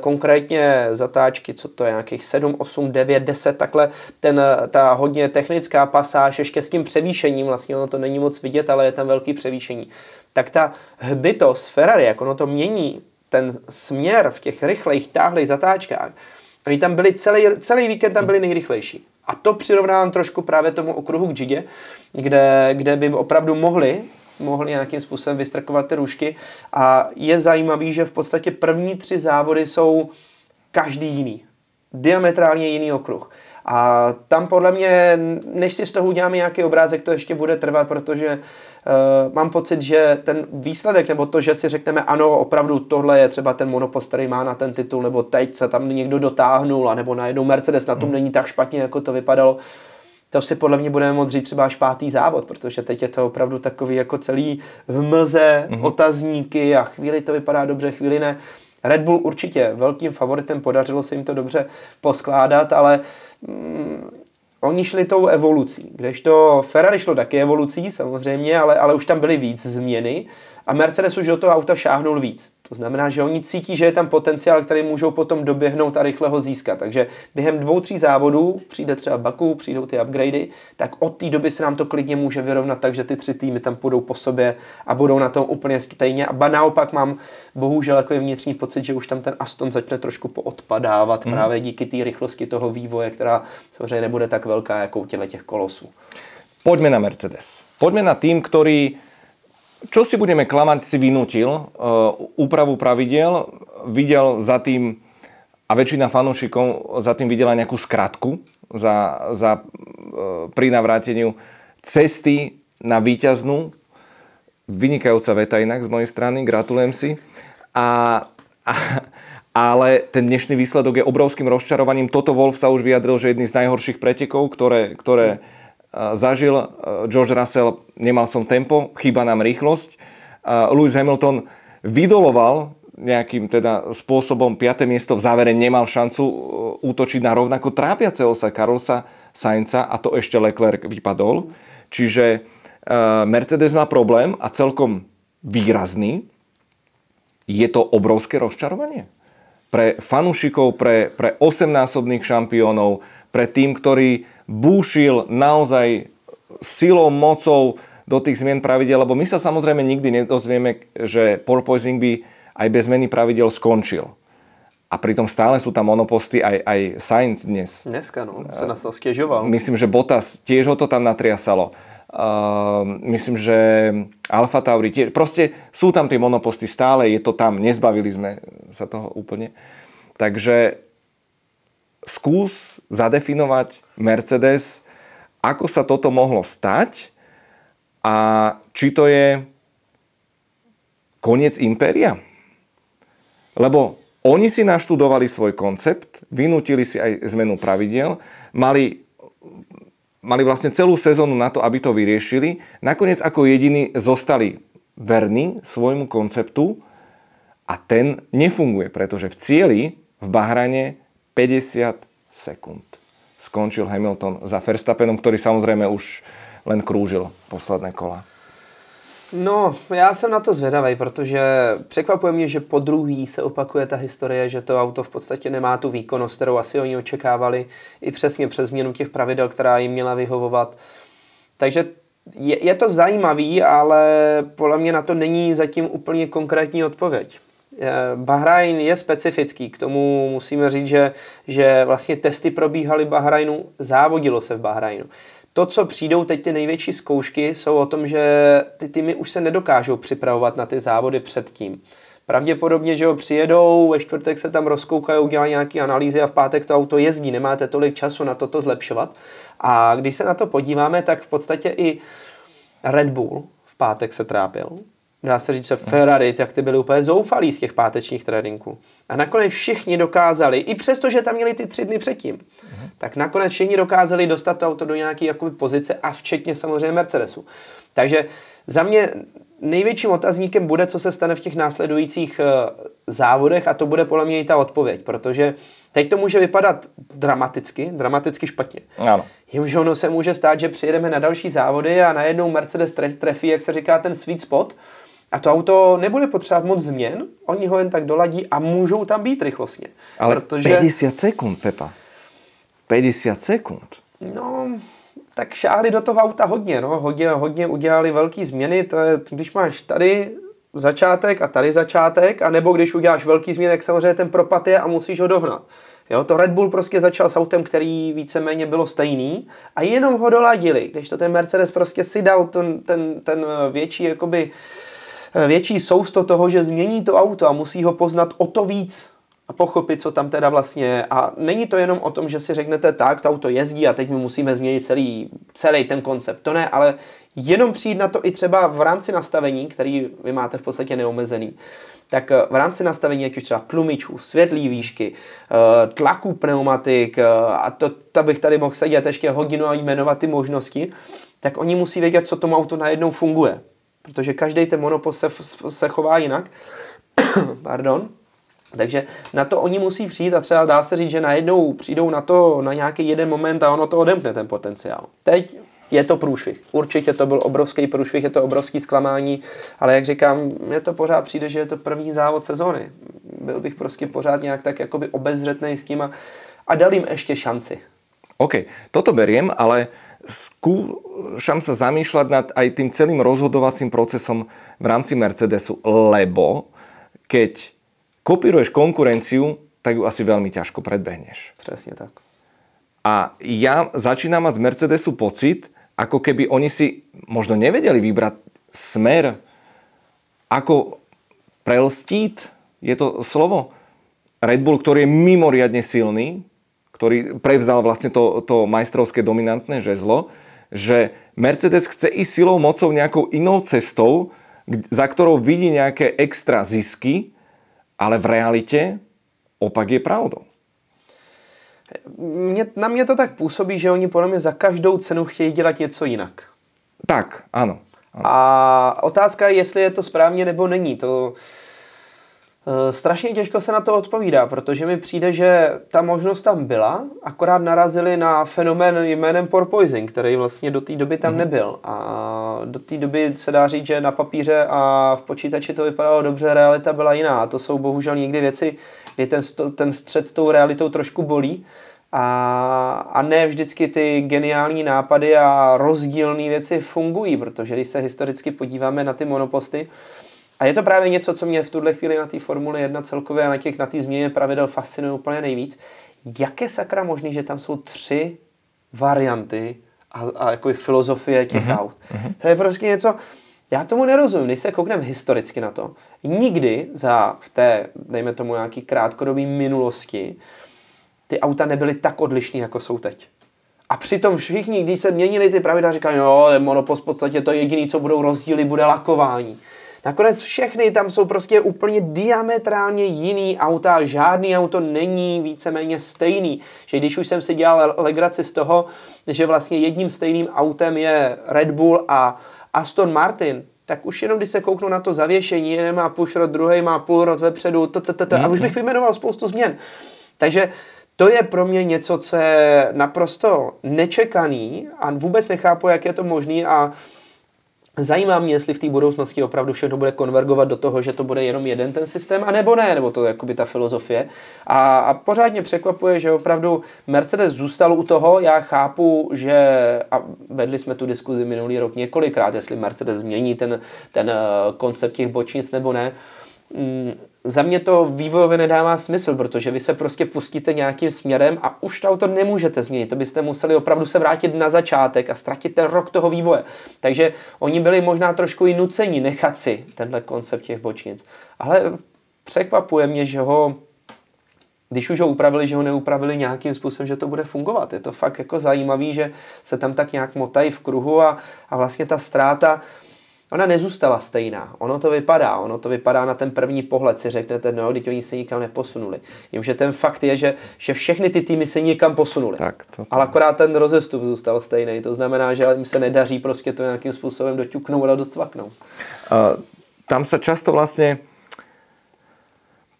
konkrétně zatáčky, co to je, nějakých 7, 8, 9, 10, takhle ten, ta hodně technická pasáž, ještě s tím převýšením, vlastně ono to není moc vidět, ale je tam velký převýšení, tak ta hbitost Ferrari, jak ono to mění ten směr v těch rychlejch, táhlých zatáčkách, oni tam byli celý, celý víkend tam byli nejrychlejší. A to přirovnávám trošku právě tomu okruhu k Gidě, kde, kde by opravdu mohli mohli nějakým způsobem vystrkovat ty růžky. A je zajímavý, že v podstatě první tři závody jsou každý jiný. Diametrálně jiný okruh. A tam podle mě, než si z toho uděláme nějaký obrázek, to ještě bude trvat, protože uh, mám pocit, že ten výsledek, nebo to, že si řekneme, ano, opravdu tohle je třeba ten monopost, který má na ten titul, nebo teď se tam někdo dotáhnul, nebo najednou Mercedes na tom hmm. není tak špatně, jako to vypadalo, to si podle mě budeme moct říct třeba až pátý závod, protože teď je to opravdu takový jako celý v mlze, mm-hmm. otazníky a chvíli to vypadá dobře, chvíli ne. Red Bull určitě velkým favoritem, podařilo se jim to dobře poskládat, ale mm, oni šli tou evolucí, kdežto Ferrari šlo taky evolucí samozřejmě, ale, ale už tam byly víc změny a Mercedes už do toho auta šáhnul víc. To znamená, že oni cítí, že je tam potenciál, který můžou potom doběhnout a rychle ho získat. Takže během dvou, tří závodů přijde třeba Baku, přijdou ty upgradey, tak od té doby se nám to klidně může vyrovnat tak, že ty tři týmy tam půjdou po sobě a budou na tom úplně stejně. A ba naopak mám bohužel jako vnitřní pocit, že už tam ten Aston začne trošku poodpadávat mm. právě díky té rychlosti toho vývoje, která samozřejmě nebude tak velká jako u těch kolosů. Pojďme na Mercedes. Pojďme na tým, který čo si budeme klamať, si vynútil uh, úpravu pravidel, videl za tým, a väčšina fanúšikov za tým videla nejakú skratku za, za, uh, pri navráteniu cesty na víťaznú. Vynikajúca veta inak z mojej strany, gratulujem si. A, a, ale ten dnešný výsledok je obrovským rozčarovaním. Toto Wolf sa už vyjadril, že jedný z najhorších pretekov, ktoré, ktoré zažil George Russell, nemal som tempo, chýba nám rýchlosť. Lewis Hamilton vydoloval nejakým teda spôsobom 5. miesto v závere nemal šancu e, útočiť na rovnako trápiaceho sa Carlosa Sainza a to ešte Leclerc vypadol. Čiže e, Mercedes má problém a celkom výrazný. Je to obrovské rozčarovanie pre fanúšikov, pre, pre 8-násobných šampiónov, pre tým, ktorý búšil naozaj silou, mocou do tých zmien pravidel, lebo my sa samozrejme nikdy nedozvieme, že porpoising by aj bez zmeny pravidel skončil. A pritom stále sú tam monoposty, aj, aj Sainz dnes. Dneska, no, sa nás to stiežoval. Myslím, že Bottas tiež ho to tam natriasalo. Uh, myslím, že Alfa Tauri tiež. Proste sú tam tie monoposty stále, je to tam, nezbavili sme sa toho úplne. Takže skús zadefinovať Mercedes, ako sa toto mohlo stať a či to je koniec impéria. Lebo oni si naštudovali svoj koncept, vynútili si aj zmenu pravidel, mali, mali vlastne celú sezónu na to, aby to vyriešili. Nakoniec ako jediní zostali verní svojmu konceptu a ten nefunguje, pretože v cieli v Bahrane 50 sekúnd. Skončil Hamilton za Verstappenom, ktorý samozrejme už len krúžil posledné kola. No, já jsem na to zvědavý, protože překvapuje mě, že po druhý se opakuje ta historie, že to auto v podstatě nemá tu výkonnost, kterou asi oni očekávali, i přesně přes změnu těch pravidel, která jim měla vyhovovat. Takže je, je to zajímavý, ale podle mě na to není zatím úplně konkrétní odpověď. Eh, Bahrajn je specifický, k tomu musíme říct, že, že vlastně testy probíhaly Bahrajnu, závodilo se v Bahrajnu. To, co přijdou teď ty největší zkoušky, jsou o tom, že ty týmy už se nedokážou připravovat na ty závody předtím. Pravděpodobně, že ho přijedou, ve čtvrtek se tam rozkoukají, udělají nějaké analýzy a v pátek to auto jezdí, nemáte tolik času na toto zlepšovat. A když se na to podíváme, tak v podstatě i Red Bull v pátek se trápil dá se říct, že Ferrari, tak ty byly úplně zoufalí z těch pátečních tréninků. A nakonec všichni dokázali, i přesto, že tam měli ty tři dny předtím, uh-huh. tak nakonec všichni dokázali dostat to auto do nějaké jakoby, pozice a včetně samozřejmě Mercedesu. Takže za mě největším otazníkem bude, co se stane v těch následujících uh, závodech a to bude podle mě i ta odpověď, protože teď to může vypadat dramaticky, dramaticky špatně. Ano. Jimže ono se může stát, že přijedeme na další závody a najednou Mercedes trefí, jak se říká, ten sweet spot, a to auto nebude potřebovat moc změn, oni ho jen tak doladí a můžou tam být rychlostně. Ale protože... 50 sekund, Pepa. 50 sekund. No, tak šáhli do toho auta hodně, no, hodně, hodně udělali velké změny, to je, když máš tady začátek a tady začátek, a nebo když uděláš velký změny, tak samozřejmě ten propad je a musíš ho dohnat. Jo, to Red Bull prostě začal s autem, který víceméně bylo stejný a jenom ho doladili, když to ten Mercedes prostě si dal ten, ten, ten větší jakoby, uh, větší sousto toho, že změní to auto a musí ho poznat o to víc, a pochopit, co tam teda vlastně je. A není to jenom o tom, že si řeknete tak, to auto jezdí a teď my musíme změnit celý, celý ten koncept. To ne, ale jenom přijít na to i třeba v rámci nastavení, který vy máte v podstatě neomezený tak eh, v rámci nastavení, jak třeba tlumičů, světlý výšky, eh, tlaku pneumatik eh, a to, to bych tady mohl sedět ještě hodinu a jmenovat ty možnosti, tak oni musí vědět, co tomu auto najednou funguje. Protože každý ten monopost se, se chová jinak. Pardon. Takže na to oni musí přijít a třeba dá se říct, že najednou přijdou na to na nějaký jeden moment a ono to odemkne ten potenciál. Teď je to průšvih. Určitě to byl obrovský průšvih, je to obrovský zklamání, ale jak říkám, mně to pořád přijde, že je to první závod sezóny. Byl bych prostě pořád nějak tak jakoby obezřetný s tím a, a dal jim ještě šanci. OK, toto beriem, ale skúšam sa zamýšľať nad aj tým celým rozhodovacím procesom v rámci Mercedesu, lebo keď kopíruješ konkurenciu, tak ju asi veľmi ťažko predbehneš. Presne tak. A ja začínam mať z Mercedesu pocit, ako keby oni si možno nevedeli vybrať smer, ako prelstít, je to slovo, Red Bull, ktorý je mimoriadne silný, ktorý prevzal vlastne to, to majstrovské dominantné žezlo, že Mercedes chce ísť silou, mocou nejakou inou cestou, za ktorou vidí nejaké extra zisky, ale v realite opak je pravdou. Mě, na mě to tak působí, že oni podle mě za každou cenu chtějí dělat něco jinak. Tak, ano. ano. A otázka je, jestli je to správně nebo není. To e, strašně těžko se na to odpovídá, protože mi přijde, že ta možnost tam byla, akorát narazili na fenomén jménem porpoising, který vlastně do té doby tam mm-hmm. nebyl. A do té doby se dá říct, že na papíře a v počítači to vypadalo dobře, realita byla jiná. A to jsou bohužel někdy věci, kdy ten, ten střed s tou realitou trošku bolí a, a ne vždycky ty geniální nápady a rozdílné věci fungují, protože když se historicky podíváme na ty monoposty, a je to právě něco, co mě v tuhle chvíli na té Formule 1 celkově a na těch na té změně pravidel fascinuje úplně nejvíc. Jak je sakra možný, že tam jsou tři varianty a, a jako filozofie těch mm-hmm. aut? Mm-hmm. To je prostě něco, já tomu nerozumím, když se koukneme historicky na to. Nikdy za v té, dejme tomu nějaký krátkodobý minulosti, ty auta nebyly tak odlišný, jako jsou teď. A přitom všichni, když se měnili ty pravidla, říkali, no, monopost v podstatě to jediné, co budou rozdíly, bude lakování. Nakonec všechny tam jsou prostě úplně diametrálně jiný auta, žádný auto není víceméně stejný. Že když už jsem si dělal legraci z toho, že vlastně jedním stejným autem je Red Bull a Aston Martin, tak už jenom když se kouknu na to zavěšení, jeden má pushrod, druhý má půlrod vepředu, a už bych vyjmenoval spoustu změn. Takže to je pro mě něco, co je naprosto nečekaný a vůbec nechápu, jak je to možný a Zajímá mě, jestli v té budoucnosti opravdu všechno bude konvergovat do toho, že to bude jenom jeden ten systém, a nebo ne, nebo to je jakoby ta filozofie. A, a pořádně překvapuje, že opravdu Mercedes zůstal u toho. Já chápu, že a vedli jsme tu diskuzi minulý rok několikrát, jestli Mercedes změní ten, ten eh, koncept těch bočnic nebo ne. Mm, za mě to vývojově nedává smysl, protože vy se prostě pustíte nějakým směrem a už to auto nemůžete změnit. To byste museli opravdu se vrátit na začátek a ztratit ten rok toho vývoje. Takže oni byli možná trošku i nuceni nechat si tenhle koncept těch bočnic. Ale překvapuje mě, že ho když už ho upravili, že ho neupravili nějakým způsobem, že to bude fungovat. Je to fakt jako zajímavý, že se tam tak nějak motají v kruhu a, a vlastně ta ztráta, ona nezůstala stejná. Ono to vypadá, ono to vypadá na ten první pohled, si řeknete, no, teď oni se nikam neposunuli. Jenže ten fakt je, že, že všechny ty týmy se nikam posunuli. Tak, to. Ale akorát ten rozestup zůstal stejný. To znamená, že jim se nedaří prostě to nějakým způsobem doťuknout a docvaknout. Uh, tam se často vlastně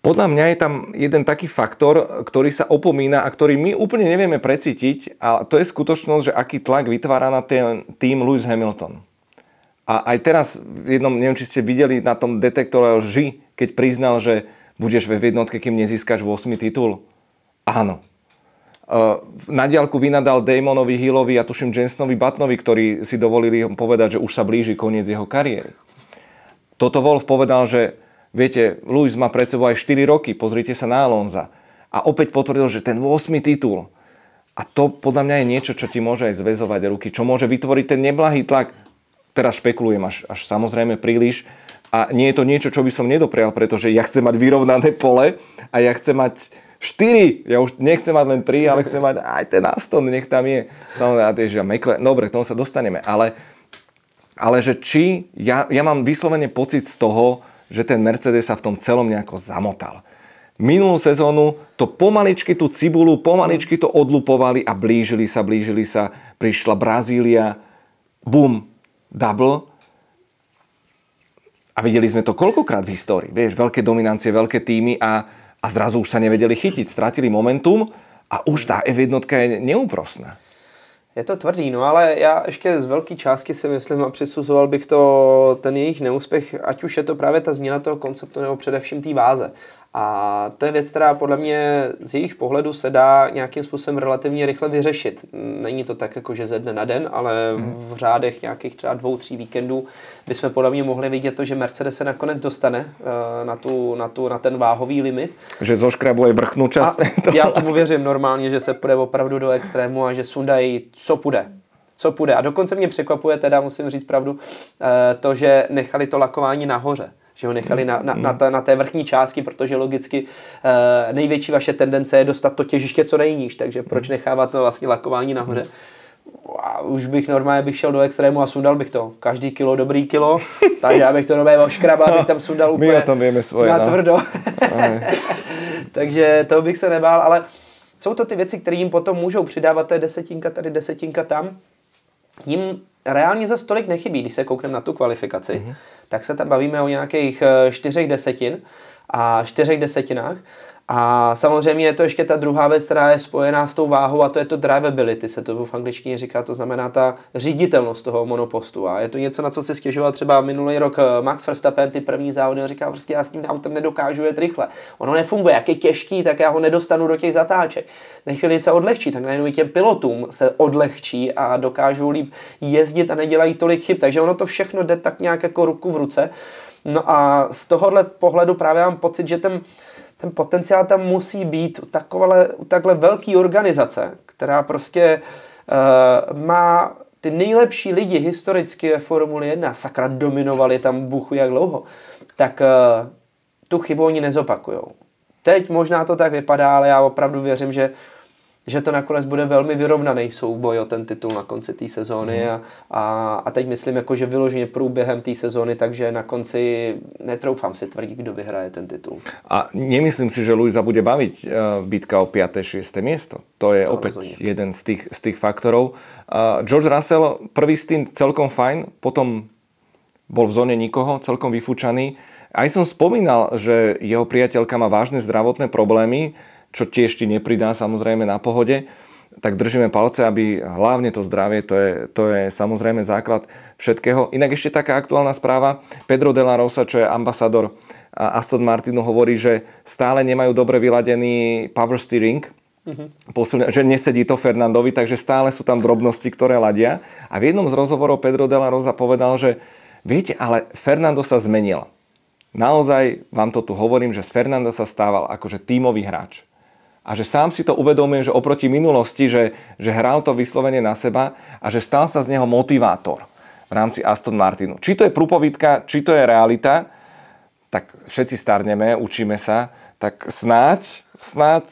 podľa mňa je tam jeden taký faktor, ktorý sa opomína a ktorý my úplne nevieme precítiť a to je skutočnosť, že aký tlak vytvára na ten tým Lewis Hamilton. A aj teraz, v jednom, neviem, či ste videli na tom detektore lži, keď priznal, že budeš ve jednotke, kým nezískaš 8 titul. Áno. Na diálku vynadal Damonovi, Hillovi a tuším Jensonovi Batnovi, ktorí si dovolili povedať, že už sa blíži koniec jeho kariéry. Toto Wolf povedal, že viete, Lewis má pred sebou aj 4 roky, pozrite sa na Alonza. A opäť potvrdil, že ten 8 titul. A to podľa mňa je niečo, čo ti môže aj zväzovať ruky, čo môže vytvoriť ten neblahý tlak teraz špekulujem až, až samozrejme príliš, A nie je to niečo, čo by som nedoprial, pretože ja chcem mať vyrovnané pole a ja chcem mať 4, ja už nechcem mať len 3, ale chcem mať aj ten Aston, nech tam je. Samozrejme, tiež ja Mekle, dobre, k tomu sa dostaneme, ale, ale že či, ja, ja mám vyslovene pocit z toho, že ten Mercedes sa v tom celom nejako zamotal. Minulú sezónu to pomaličky tú cibulu, pomaličky to odlupovali a blížili sa, blížili sa. Prišla Brazília, bum, double a videli sme to koľkokrát v histórii. Vieš, veľké dominancie, veľké týmy a, a zrazu už sa nevedeli chytiť. Stratili momentum a už tá F1 je neúprosná. Je to tvrdý, no ale já ještě z velké částky si myslím a přisuzoval bych to ten jejich neúspěch, ať už je to právě ta změna toho konceptu nebo především té váze. A to je věc, která podle mě z jejich pohledu se dá nějakým způsobem relativně rychle vyřešit. Není to tak jako, že ze dne na den, ale v řádech nějakých třeba dvou, tří víkendů bychom podle mě mohli vidět to, že Mercedes se nakonec dostane eh, na, tu, na, tu, na ten váhový limit. Že zoškrabuje vrchnou část. já tomu věřím normálně, že se půjde opravdu do extrému a že sundají, co půjde co půjde. A dokonce mě překvapuje, teda musím říct pravdu, eh, to, že nechali to lakování nahoře že ho nechali na, na, na, ta, na té vrchní části, protože logicky uh, největší vaše tendence je dostat to těžiště co nejníž, takže proč hmm. nechávat to vlastně lakování nahoře? A už bych normálně bych šel do extrému a sundal bych to. Každý kilo dobrý kilo, takže já bych to normálně oškrabal, bych tam sundal úplně My tam víme svoje, na no. tvrdo. takže to bych se nebál, ale jsou to ty věci, které jim potom můžou přidávat, to je desetinka tady, desetinka tam. Jim reálně za stolik nechybí, když se koukneme na tu kvalifikaci, mm-hmm. Tak se tam bavíme o nějakých eh, čtyřech desetin a čtyřech desetinách. A samozřejmě je to ještě ta druhá věc, která je spojená s tou váhou a to je to drivability, se to v angličtině říká, to znamená ta říditelnost toho monopostu. A je to něco, na co si stěžoval třeba minulý rok eh, Max Verstappen, ty první závody, on říká, prostě já s tím autem nedokážu jet rychle. Ono nefunguje, jak je těžký, tak já ho nedostanu do těch zatáček. Na chvíli se odlehčí, tak najednou i těm pilotům se odlehčí a dokážou líp jezdit a nedělají tolik chyb. Takže ono to všechno jde tak nějak jako ruku v ruce. No a z tohohle pohledu právě mám pocit, že ten ten potenciál tam musí být u, takové, u takhle velké organizace, která prostě uh, má ty nejlepší lidi historicky ve Formuli 1, sakra dominovali tam buchu jak dlouho, tak uh, tu chybu oni nezopakujou. Teď možná to tak vypadá, ale já opravdu věřím, že že to nakonec bude velmi vyrovnaný souboj o ten titul na konci té sezóny mm. a, a, a teď myslím jako, že vyloženě průběhem té sezóny, takže na konci netroufám si tvrdit, kdo vyhraje ten titul. A nemyslím si, že Luisa bude baviť uh, bitka o 5. 6. miesto. To je to opäť rozhodně. jeden z tých, z tých faktorov. Uh, George Russell, prvý stint celkom fajn, potom bol v zóne nikoho, celkom vyfúčaný. Aj som spomínal, že jeho priateľka má vážne zdravotné problémy, čo tiež ti nepridá samozrejme na pohode, tak držíme palce, aby hlavne to zdravie, to je, to je samozrejme základ všetkého. Inak ešte taká aktuálna správa, Pedro de la Rosa, čo je ambasador Aston Martinu, hovorí, že stále nemajú dobre vyladený power steering, mm-hmm. Posilne, že nesedí to Fernandovi, takže stále sú tam drobnosti, ktoré ladia. A v jednom z rozhovorov Pedro de la Rosa povedal, že viete, ale Fernando sa zmenil. Naozaj vám to tu hovorím, že z Fernanda sa stával akože tímový hráč a že sám si to uvedomuje, že oproti minulosti, že, že hral to vyslovene na seba a že stal sa z neho motivátor v rámci Aston Martinu. Či to je prúpovidka, či to je realita, tak všetci starneme, učíme sa, tak snáď, snáď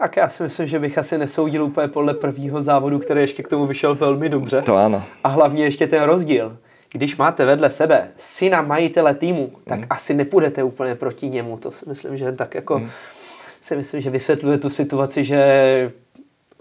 tak já si myslím, že bych asi nesoudil úplně podle prvního závodu, který ještě k tomu vyšel velmi dobře. To ano. A hlavně ještě ten rozdíl. Když máte vedle sebe syna majitele týmu, tak hmm. asi nepůjdete úplně proti němu. To si myslím, že tak jako... Hmm si myslím, že vysvětluje tu situaci, že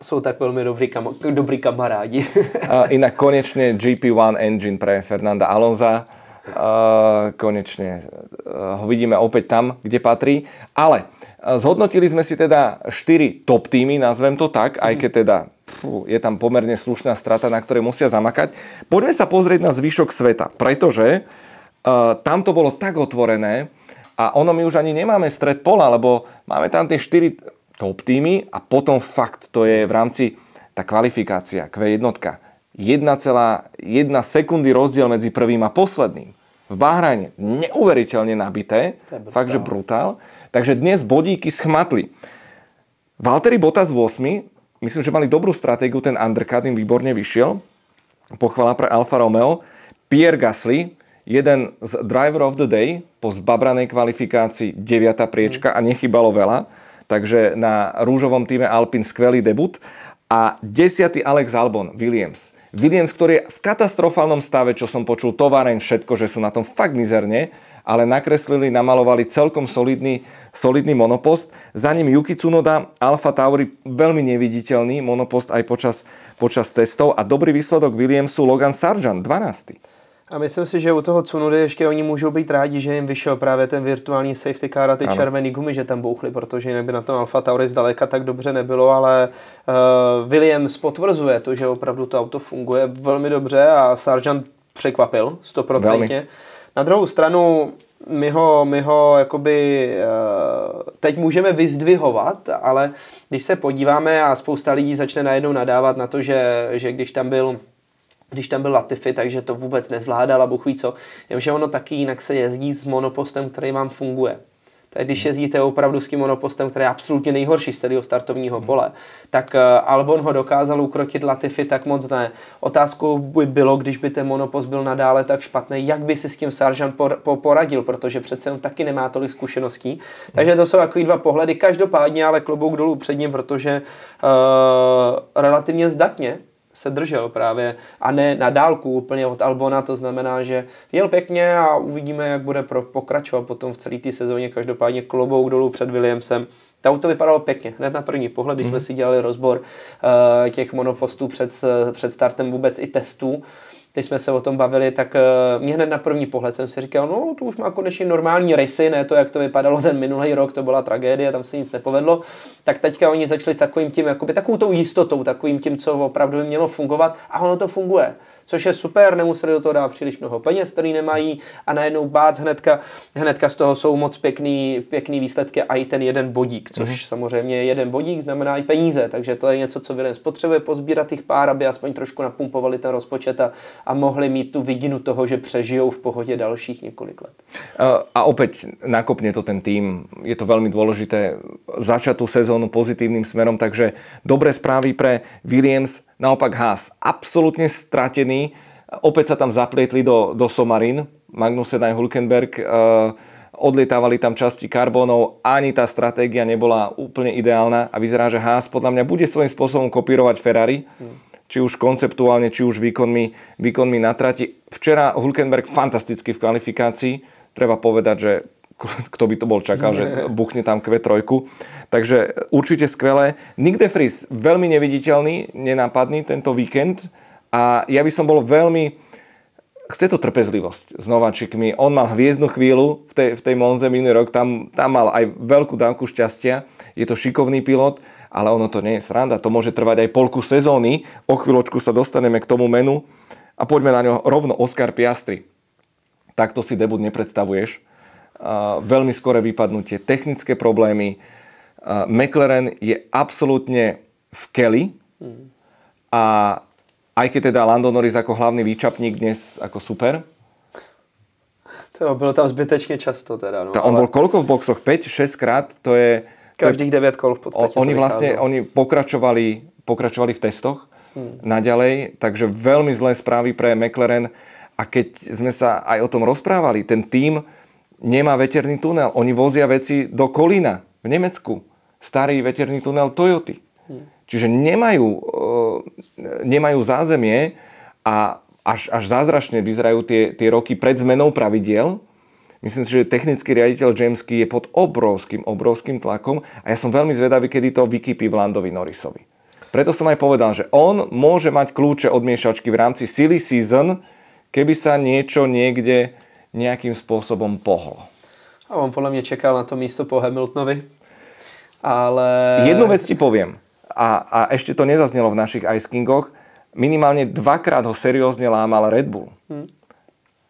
jsou tak velmi dobrý, kam, dobrý kamarádi. A inak konečne GP1 engine pre Fernanda Alonza. Uh, konečne uh, ho vidíme opäť tam, kde patrí. Ale uh, zhodnotili sme si teda 4 top týmy, nazvem to tak, aj keď teda pfú, je tam pomerne slušná strata, na ktorej musia zamakať. Poďme sa pozrieť na zvyšok sveta, pretože uh, tam to bolo tak otvorené, a ono my už ani nemáme stred pola, lebo máme tam tie 4 top týmy a potom fakt to je v rámci tá kvalifikácia Q1. 1,1 sekundy rozdiel medzi prvým a posledným. V Bahrajne neuveriteľne nabité, fakt, že brutál. Takže dnes bodíky schmatli. Valtteri Bottas 8, myslím, že mali dobrú stratégiu, ten undercut im výborne vyšiel. Pochvala pre Alfa Romeo. Pierre Gasly jeden z Driver of the Day po zbabranej kvalifikácii 9. priečka a nechybalo veľa, takže na rúžovom týme Alpine skvelý debut. A 10. Alex Albon, Williams. Williams, ktorý je v katastrofálnom stave, čo som počul, továreň všetko, že sú na tom fakt mizerne, ale nakreslili, namalovali celkom solidný, solidný monopost. Za ním Yuki Tsunoda, Alfa Tauri, veľmi neviditeľný monopost aj počas, počas testov a dobrý výsledok Williamsu Logan Sargent, 12. A myslím si, že u toho Cunudy ještě oni můžou být rádi, že jim vyšel právě ten virtuální safety car a ty ano. červený gumy, že tam bouchly, protože jinak by na tom Alfa Tauri zdaleka tak dobře nebylo, ale uh, Williams potvrzuje to, že opravdu to auto funguje velmi dobře a Sargent překvapil stoprocentně. Na druhou stranu my ho, my ho jakoby uh, teď můžeme vyzdvihovat, ale když se podíváme a spousta lidí začne najednou nadávat na to, že, že když tam byl když tam byl Latifi, takže to vůbec nezvládala, Bůh ví co. Jenže ono taky jinak se jezdí s monopostem, který vám funguje. Tak když jezdíte opravdu s tím monopostem, který je absolutně nejhorší z celého startovního pole, tak eh, Albon ho dokázal ukrotit Latifi tak moc ne. Otázkou by bylo, když by ten monopost byl nadále tak špatný, jak by si s tím Sargent poradil, protože přece on taky nemá tolik zkušeností. Takže to jsou takový dva pohledy. Každopádně ale klobouk dolů před ním, protože uh, relativně zdatně se držel právě a ne na dálku úplně od Albona, to znamená, že jel pěkně a uvidíme, jak bude pro, pokračovat potom v celé té sezóně, každopádně klobouk dolů před Williamsem. To auto vypadalo pěkně, hned na první pohled, když mm. jsme mhm. si dělali rozbor uh, těch monopostů před, před startem vůbec i testů, teď jsme se o tom bavili, tak uh, mě hned na první pohled jsem si říkal, no to už má konečně normální rysy, ne to, jak to vypadalo ten minulý rok, to byla tragédie, tam se nic nepovedlo. Tak teďka oni začali takovým tím, jakoby takovou tou jistotou, takovým tím, co opravdu by mělo fungovat a ono to funguje což je super, nemuseli do toho dát příliš mnoho peněz, který nemají a najednou bác hnedka, hnedka z toho jsou moc pěkný, pěkný výsledky a i ten jeden bodík, což mm-hmm. samozřejmě jeden bodík znamená i peníze, takže to je něco, co Williams potřebuje pozbírat těch pár, aby aspoň trošku napumpovali ten rozpočet a, a mohli mít tu vidinu toho, že přežijou v pohodě dalších několik let. A opäť nakopne to ten tým, je to veľmi dôležité začať tú sezónu pozitívnym smerom, takže dobré správy pre Williams, Naopak Haas absolútne stratený. Opäť sa tam zaplietli do, do Somarin. Magnussen aj Hulkenberg. Uh, odlietávali tam časti karbónov. Ani tá stratégia nebola úplne ideálna. A vyzerá, že Haas podľa mňa bude svojím spôsobom kopírovať Ferrari. Či už konceptuálne, či už výkonmi, výkonmi na trati. Včera Hulkenberg fantasticky v kvalifikácii. Treba povedať, že kto by to bol čakal, že buchne tam Q3. Takže určite skvelé. Nick de Vries veľmi neviditeľný, nenápadný tento víkend a ja by som bol veľmi chce to trpezlivosť s nováčikmi. On mal hviezdnu chvíľu v tej, v tej Monze minulý rok, tam, tam mal aj veľkú dávku šťastia. Je to šikovný pilot, ale ono to nie je sranda. To môže trvať aj polku sezóny. O chvíľočku sa dostaneme k tomu menu a poďme na ňo rovno Oscar Piastri. Takto si debut nepredstavuješ veľmi skoré vypadnutie, technické problémy. McLaren je absolútne v keli a aj keď teda Lando Norris ako hlavný výčapník dnes ako super. To bylo tam zbytečně často teda. No, to on ale... bol koľko v boxoch? 5-6 krát? To je... Každých 9 kol v podstate. Oni vlastne oni pokračovali, pokračovali v testoch hmm. naďalej, takže veľmi zlé správy pre McLaren a keď sme sa aj o tom rozprávali, ten tým nemá veterný tunel. Oni vozia veci do Kolína v Nemecku. Starý veterný tunel Toyoty. Hmm. Čiže nemajú, uh, nemajú zázemie a až, až zázračne vyzerajú tie, tie roky pred zmenou pravidiel. Myslím si, že technický riaditeľ Jamesky je pod obrovským, obrovským tlakom a ja som veľmi zvedavý, kedy to vykypí v Landovi Norrisovi. Preto som aj povedal, že on môže mať kľúče od miešačky v rámci silly season, keby sa niečo niekde nejakým spôsobom pohol. A on podľa mňa čekal na to místo po Hamiltonovi. Ale... Jednu vec ti poviem. A, a ešte to nezaznelo v našich Ice Kingoch. Minimálne dvakrát ho seriózne lámal Red Bull. Hmm.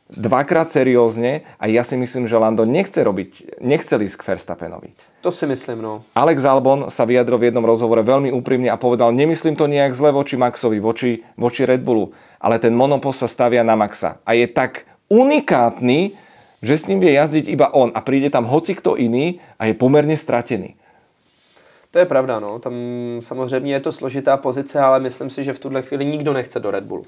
Dvakrát seriózne a ja si myslím, že Lando nechce robiť, nechce ísť k Verstappenovi. To si myslím, no. Alex Albon sa vyjadril v jednom rozhovore veľmi úprimne a povedal, nemyslím to nejak zle voči Maxovi, voči, voči Red Bullu, ale ten monopost sa stavia na Maxa a je tak unikátny, že s ním vie jazdiť iba on a príde tam hoci kto iný a je pomerne stratený. To je pravda, no. Tam samozřejmě je to složitá pozice, ale myslím si, že v tuhle chvíli nikdo nechce do Red Bullu.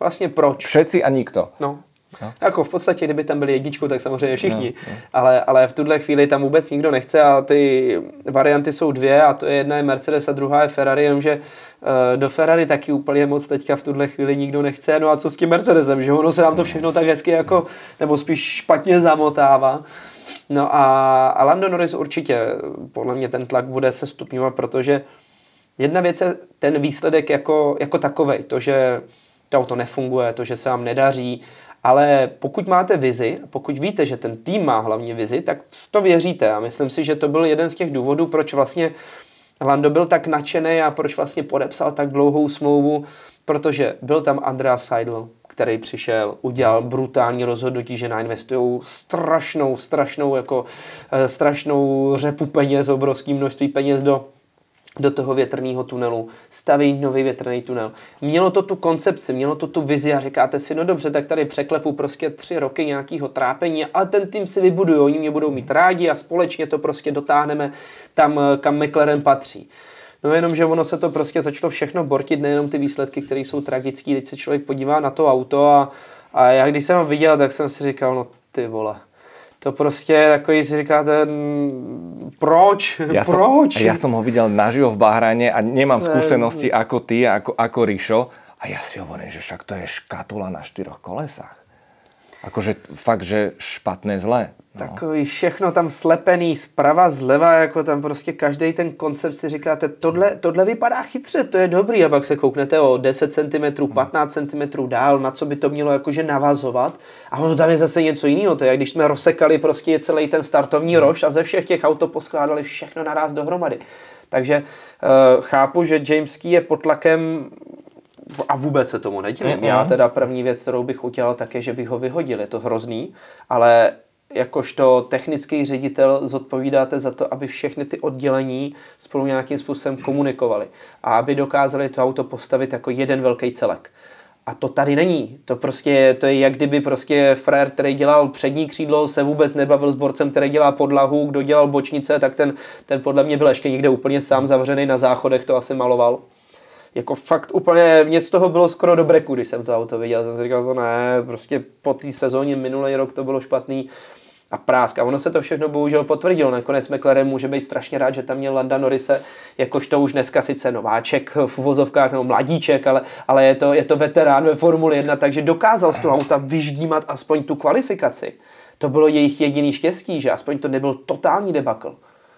Vlastně proč? Všetci a nikto. No. No. Jako v podstatě, kdyby tam byli jedničkou, tak samozřejmě všichni. No, no. Ale, ale v tuhle chvíli tam vůbec nikdo nechce a ty varianty jsou dvě a to je jedna je Mercedes a druhá je Ferrari, jenomže uh, do Ferrari taky úplně moc teďka v tuhle chvíli nikdo nechce. No a co s tím Mercedesem, že ono se nám to všechno tak hezky jako, nebo spíš špatně zamotává. No a, a Lando Norris určitě, podle mě ten tlak bude se stupňovat, protože jedna věc je ten výsledek jako, jako takovej, to, že to auto nefunguje, to, že se vám nedaří, ale pokud máte vizi, pokud víte, že ten tým má hlavně vizi, tak to věříte. A myslím si, že to byl jeden z těch důvodů, proč vlastně Lando byl tak nadšený a proč vlastně podepsal tak dlouhou smlouvu, protože byl tam Andreas Seidl, který přišel, udělal brutální rozhodnutí, že nainvestují strašnou, strašnou, jako eh, strašnou řepu peněz, obrovské množství peněz do do toho větrného tunelu, staví nový větrný tunel. Mělo to tu koncepci, mělo to tu vizi a říkáte si, no dobře, tak tady překlepu prostě tři roky nějakého trápení, ale ten tým si vybudují, oni mě budou mít rádi a společně to prostě dotáhneme tam, kam McLaren patří. No jenom, že ono se to prostě začalo všechno bortit, nejenom ty výsledky, které jsou tragické, teď se člověk podívá na to auto a, a já když jsem ho viděl, tak jsem si říkal, no ty vole, to prostě takový si říkáte, proč, ja proč? Som, ja som ho videl naživo v Bahrajne a nemám skúsenosti ako ty, ako, ako Rišo. A ja si hovorím, že však to je škatula na štyroch kolesách. Akože fakt, že špatné zlé. No. Takový všechno tam slepený zprava, zleva, jako tam prostě každý ten koncept si říkáte, tohle, tohle vypadá chytře, to je dobrý a pak se kouknete o 10 cm, 15 cm dál, na co by to mělo jakože navazovat a ono tam je zase něco jiného, to je jak když jsme rozsekali prostě celý ten startovní hmm. roš a ze všech těch auto poskládali všechno naraz dohromady. Takže uh, chápu, že Jameský je pod tlakem a vůbec se tomu nedivím. Mm-hmm. Já teda první věc, kterou bych udělal, tak je, že bych ho vyhodil. Je to hrozný, ale jakožto technický ředitel zodpovídáte za to, aby všechny ty oddělení spolu nějakým způsobem komunikovaly a aby dokázali to auto postavit jako jeden velký celek. A to tady není. To prostě to je jak kdyby prostě frér, který dělal přední křídlo, se vůbec nebavil s borcem, který dělá podlahu, kdo dělal bočnice, tak ten, ten podle mě byl ještě někde úplně sám zavřený na záchodech, to asi maloval jako fakt úplně, mě z toho bylo skoro do breku, když jsem to auto viděl. Jsem si říkal, to ne, prostě po té sezóně minulý rok to bylo špatný a prásk. A ono se to všechno bohužel potvrdilo. Nakonec McLaren může být strašně rád, že tam měl Landa Norrise, jakožto už dneska sice nováček v uvozovkách nebo mladíček, ale, ale je, to, je to veterán ve Formuli 1, takže dokázal z toho auta vyždímat aspoň tu kvalifikaci. To bylo jejich jediný štěstí, že aspoň to nebyl totální debakl.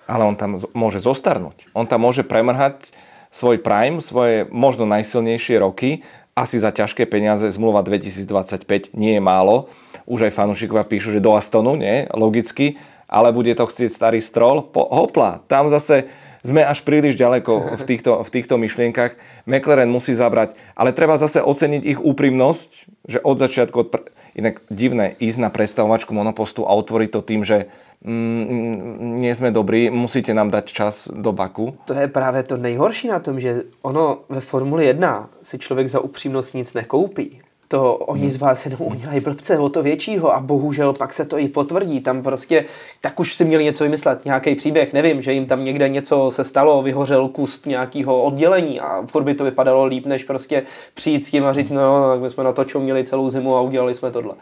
Ale on tam môže zostarnúť. On tam môže premrhať svoj prime, svoje možno najsilnejšie roky, asi za ťažké peniaze, zmluva 2025 nie je málo. Už aj fanúšikovia píšu, že do Astonu, nie, logicky, ale bude to chcieť starý strol, po, hopla, tam zase sme až príliš ďaleko v týchto, v týchto myšlienkach. McLaren musí zabrať, ale treba zase oceniť ich úprimnosť, že od začiatku, od pr- inak divné ísť na predstavovačku monopostu a otvoriť to tým, že mm, nie sme dobrí, musíte nám dať čas do Baku. To je právě to nejhorší na tom, že ono ve Formuli 1 si člověk za upřímnost nic nekoupí to oni z vás jenom udělají blbce o to většího a bohužel pak se to i potvrdí. Tam prostě, tak už si měli něco vymyslet, nějaký příběh, nevím, že jim tam někde něco se stalo, vyhořel kus nějakého oddělení a furt by to vypadalo líp, než prostě přijít s tím a říct, no, tak my jsme na to měli celou zimu a udělali jsme tohle.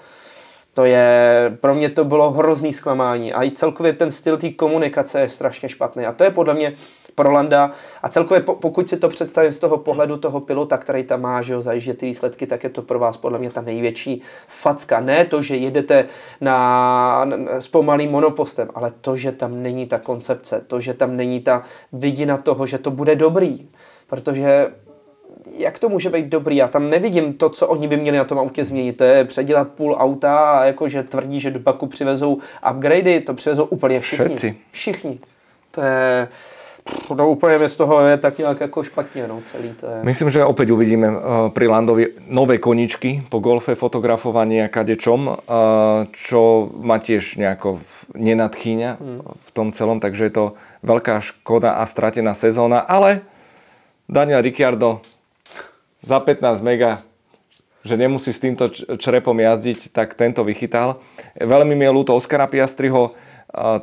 To je, pro mě to bylo hrozný zklamání a i celkově ten styl té komunikace je strašně špatný a to je podle mě pro Landa a celkově pokud si to představím z toho pohledu toho pilota, který tam má, že ho zajíždět ty výsledky, tak je to pro vás podle mě ta největší facka. Ne to, že jedete na, na, s pomalým monopostem, ale to, že tam není ta koncepce, to, že tam není ta vidina toho, že to bude dobrý. Protože jak to může být dobrý? Já tam nevidím to, co oni by měli na tom autě změnit. To je předělat půl auta a jakože tvrdí, že do Baku přivezou upgradey, to přivezou úplně všichni. Všetci. Všichni. To je... No úplně mi z toho je tak nějak jako špatně, no, celý to je. Myslím, že opäť uvidíme uh, pri Landovi nové koničky po golfe, fotografovanie a kadečom, uh, čo ma tiež nejako nenadchýňa hmm. v tom celom, takže je to veľká škoda a stratená sezóna, ale Daniel Ricciardo za 15 mega, že nemusí s týmto črepom jazdiť, tak tento vychytal. Veľmi mi je ľúto Oskara Piastriho,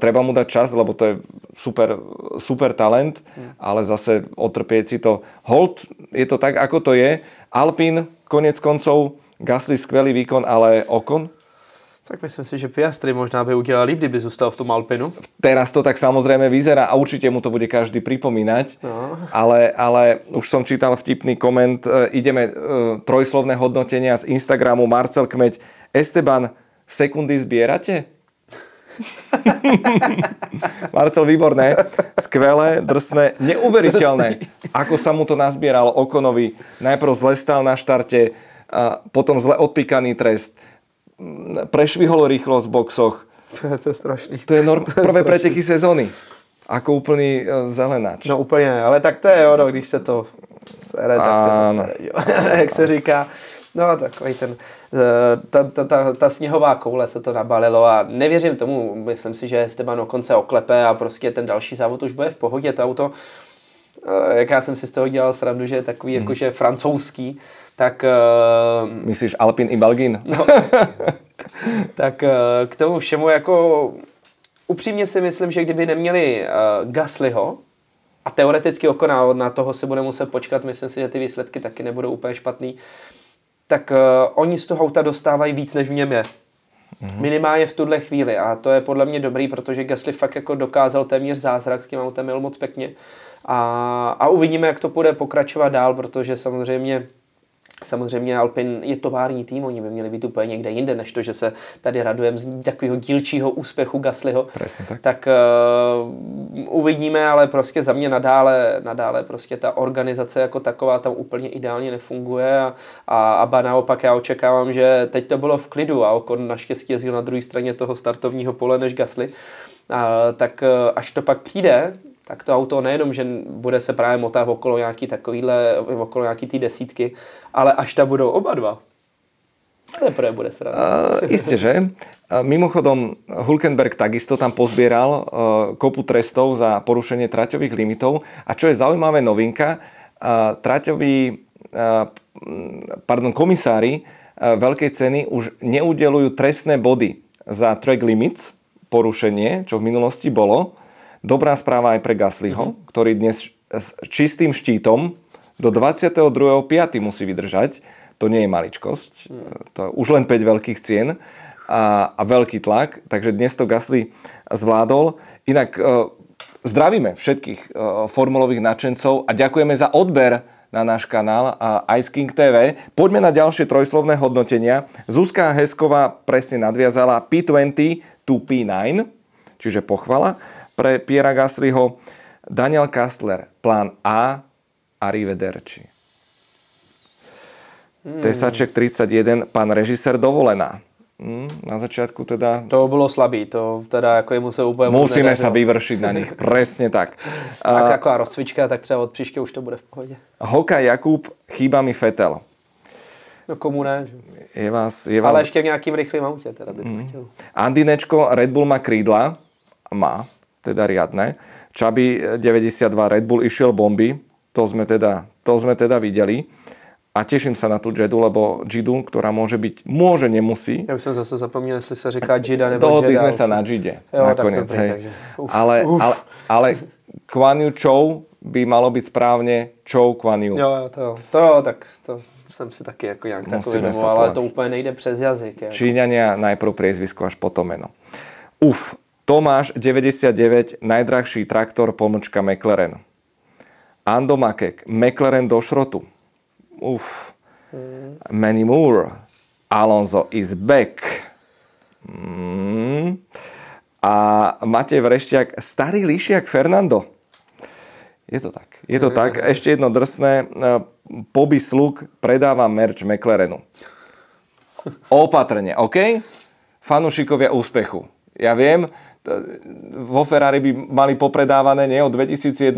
treba mu dať čas, lebo to je super, super talent, mm. ale zase otrpieť si to. Hold, je to tak, ako to je. Alpin, konec koncov, Gasly skvelý výkon, ale Okon? Tak myslím si, že Piastri možná by udělal líp, kdyby zůstal v tom Alpinu. Teraz to tak samozrejme vyzerá a určite mu to bude každý pripomínať. No. Ale, ale už som čítal vtipný koment. E, ideme e, trojslovné hodnotenia z Instagramu. Marcel Kmeď. Esteban, sekundy zbierate? Marcel, výborné. Skvelé, drsné, neuveriteľné. Ako sa mu to nazbieralo Okonovi. Najprv zle stál na štarte, a potom zle odpíkaný trest prešvihol rýchlosť v boxoch. To je, to je strašný. To je, norm, to je prvé strašný. preteky sezóny. Ako úplný uh, zelenáč. No úplně, ale tak to je ono, když se to sere, tak se to sere, jak se říká. No takový ten, eh, ta, ta, ta, ta sněhová koule se to nabalilo a nevěřím tomu, myslím si, že Esteban konce oklepe a prostě ten další závod už bude v pohodě, to auto, eh, jak já jsem si z toho dělal srandu, že je takový hmm. jakože francouzský, tak... Uh, Myslíš Alpin i Belgin? No, tak k tomu všemu jako upřímně si myslím, že kdyby neměli Gaslyho, a teoreticky Okona, na toho se bude muset počkat, myslím si, že ty výsledky taky nebudou úplně špatný, tak uh, oni z toho auta dostávají víc, než v něm je. Mm-hmm. Minimálně v tuhle chvíli a to je podle mě dobrý, protože Gasly fakt jako dokázal téměř zázrak s tím autem, měl moc pěkně a, a uvidíme, jak to bude pokračovat dál, protože samozřejmě Samozřejmě Alpin je tovární tým, oni by měli být úplně někde jinde, než to, že se tady radujeme z takového dílčího úspěchu Gaslyho. Presně tak. Tak uh, uvidíme, ale prostě za mě nadále, nadále prostě ta organizace jako taková tam úplně ideálně nefunguje a, a, a ba naopak já očekávám, že teď to bylo v klidu a Okon naštěstí jezdil na druhé straně toho startovního pole než Gasly. Uh, tak uh, až to pak přijde, tak to auto nejenom, že bude se právě motat okolo nějaký takovýhle, okolo nějaký ty desítky, ale až tam budou oba dva, Teprve bude sranda. Uh, isté, že? Mimochodom, Hulkenberg takisto tam pozbieral uh, kopu trestov za porušenie traťových limitov. A čo je zaujímavé novinka, uh, traťoví, uh, pardon, komisári uh, veľkej ceny už neudelujú trestné body za track limits, porušenie, čo v minulosti bolo, Dobrá správa aj pre Gaslyho, mm-hmm. ktorý dnes s čistým štítom do 22.5. musí vydržať. To nie je maličkosť. Mm. To je už len 5 veľkých cien a, a veľký tlak. Takže dnes to Gasly zvládol. Inak e, zdravíme všetkých e, formulových nadšencov a ďakujeme za odber na náš kanál Ice King TV. Poďme na ďalšie trojslovné hodnotenia. Zuzka Hesková presne nadviazala P20 to P9, čiže pochvala pre Piera Gaslyho. Daniel Kastler, plán A, arrivederci. Hmm. Tesaček 31, pán režisér dovolená. Hmm, na začiatku teda... To bylo slabý, to teda jako jemu se úplně Musíme sa vyvršiť na nich, presne tak. Tak jako rozcvička, tak třeba od příště už to bude v pohodě. Hoka Jakub, chýba mi Fetel. No komu ne? Je vás, je vás... Ale ještě v nějakým rychlým autě teda by to hmm. chtěl. Andinečko, Red Bull má krídla. Má teda riadne. Čaby 92 Red Bull išiel bomby, to sme teda, to sme teda videli. A teším sa na tú Jedu, lebo Jidu, ktorá môže byť, môže, nemusí. Ja už som zase zapomněl, jestli sa říká Jida nebo Dohodli sme sa na Jide jo, nakoniec. Dobrý, takže, uf, ale, uf. ale, ale Kwan Yu Chou by malo byť správne Chou Kwan Yu. Jo, to, to, tak to jsem si taky jako nějak takový ale to úplně nejde přes jazyk. Jako. Číňania najprv priezvisko až potom meno. Uf, Tomáš 99, najdrahší traktor pomlčka McLaren. Ando Makek, McLaren do šrotu. Uf. Mm. Manny Moore, Alonso is back. Mm. A Matej Vrešťák, starý lišiak Fernando. Je to tak. Je to tak. Ešte jedno drsné. Poby Sluk predáva merch McLarenu. Opatrne, OK? Fanušikovia úspechu. Ja viem, vo Ferrari by mali popredávané nie od 2007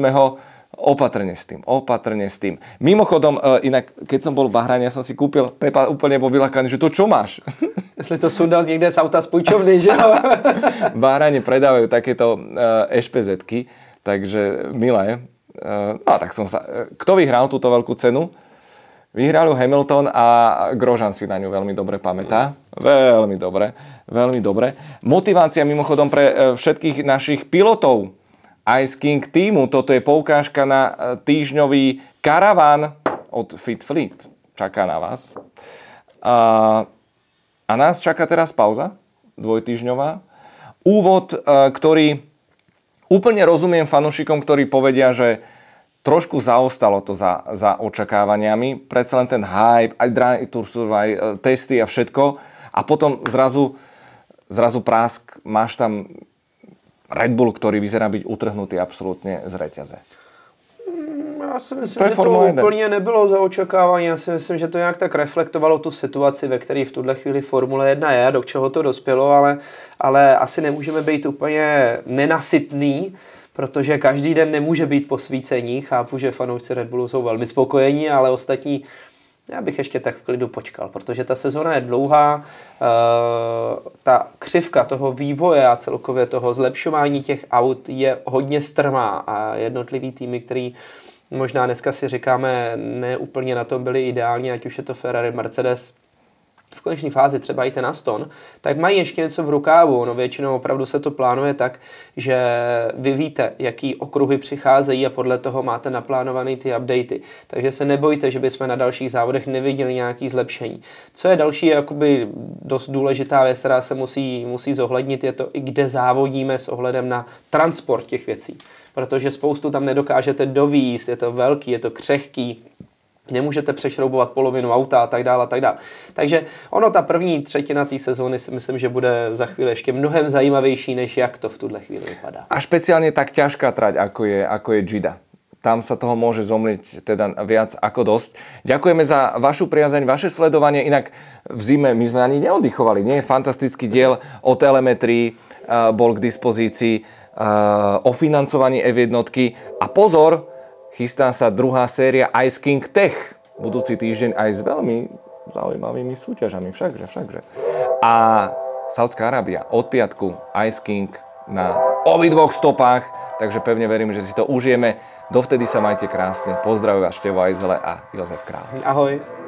opatrne s tým, opatrne s tým. Mimochodom, e, inak, keď som bol v Bahrane, ja som si kúpil, Pepa úplne bol vylakaný, že to čo máš? Jestli to sundal niekde z auta z púčovny, že no? v Bahrane predávajú takéto ešpezetky, takže milé. E, no tak som sa... E, kto vyhral túto veľkú cenu? Vyhral ju Hamilton a Grožan si na ňu veľmi dobre pamätá. Veľmi dobre, veľmi dobre. Motivácia mimochodom pre e, všetkých našich pilotov Ice King týmu. Toto je poukážka na e, týždňový karaván od Fit Fleet. Čaká na vás. A, a nás čaká teraz pauza dvojtyžňová. Úvod, e, ktorý úplne rozumiem fanúšikom, ktorí povedia, že trošku zaostalo to za, za očakávaniami. Predsa len ten hype, aj drive tour, aj e, testy a všetko. A potom zrazu, zrazu prásk, máš tam Red Bull, ktorý vyzerá byť utrhnutý absolútne z reťaze. Já si myslím, to že to 1. úplně nebylo za očekávání. Já si myslím, že to nějak tak reflektovalo tu situaci, ve které v tuhle chvíli Formule 1 je, do čeho to dospělo, ale, ale asi nemůžeme být úplně nenasytný, protože každý den nemůže být posvícení. Chápu, že fanoušci Red Bullu jsou velmi spokojení, ale ostatní já bych ještě tak v klidu počkal, protože ta sezona je dlouhá, eh, ta křivka toho vývoje a celkově toho zlepšování těch aut je hodně strmá a jednotlivý týmy, který možná dneska si říkáme, ne úplně na tom byli ideální, ať už je to Ferrari, Mercedes, v konečné fázi třeba i ten Aston, tak mají ještě něco v rukávu. No většinou opravdu se to plánuje tak, že vy víte, jaký okruhy přicházejí a podle toho máte naplánované ty updaty. Takže se nebojte, že bychom na dalších závodech neviděli nějaký zlepšení. Co je další jakoby dost důležitá věc, která se musí, musí zohlednit, je to i kde závodíme s ohledem na transport těch věcí. Protože spoustu tam nedokážete dovíst, je to velký, je to křehký, nemůžete přešroubovat polovinu auta a tak dále a tak dále. Takže ono, ta první třetina té sezóny si myslím, že bude za chvíli ještě mnohem zajímavější, než jak to v tuhle chvíli vypadá. A speciálně tak těžká trať, ako je, ako je Gida tam sa toho môže zomliť teda viac ako dosť. Ďakujeme za vašu priazeň, vaše sledovanie. Inak v zime my sme ani neoddychovali. Nie? Fantastický diel o telemetrii uh, bol k dispozícii, uh, o financovaní F1. A pozor, chystá sa druhá séria Ice King Tech budúci týždeň aj s veľmi zaujímavými súťažami, všakže, všakže. A Saudská Arábia od piatku Ice King na obidvoch stopách, takže pevne verím, že si to užijeme. Dovtedy sa majte krásne. Pozdravujem vás Števo Ajzele a Jozef Král. Ahoj.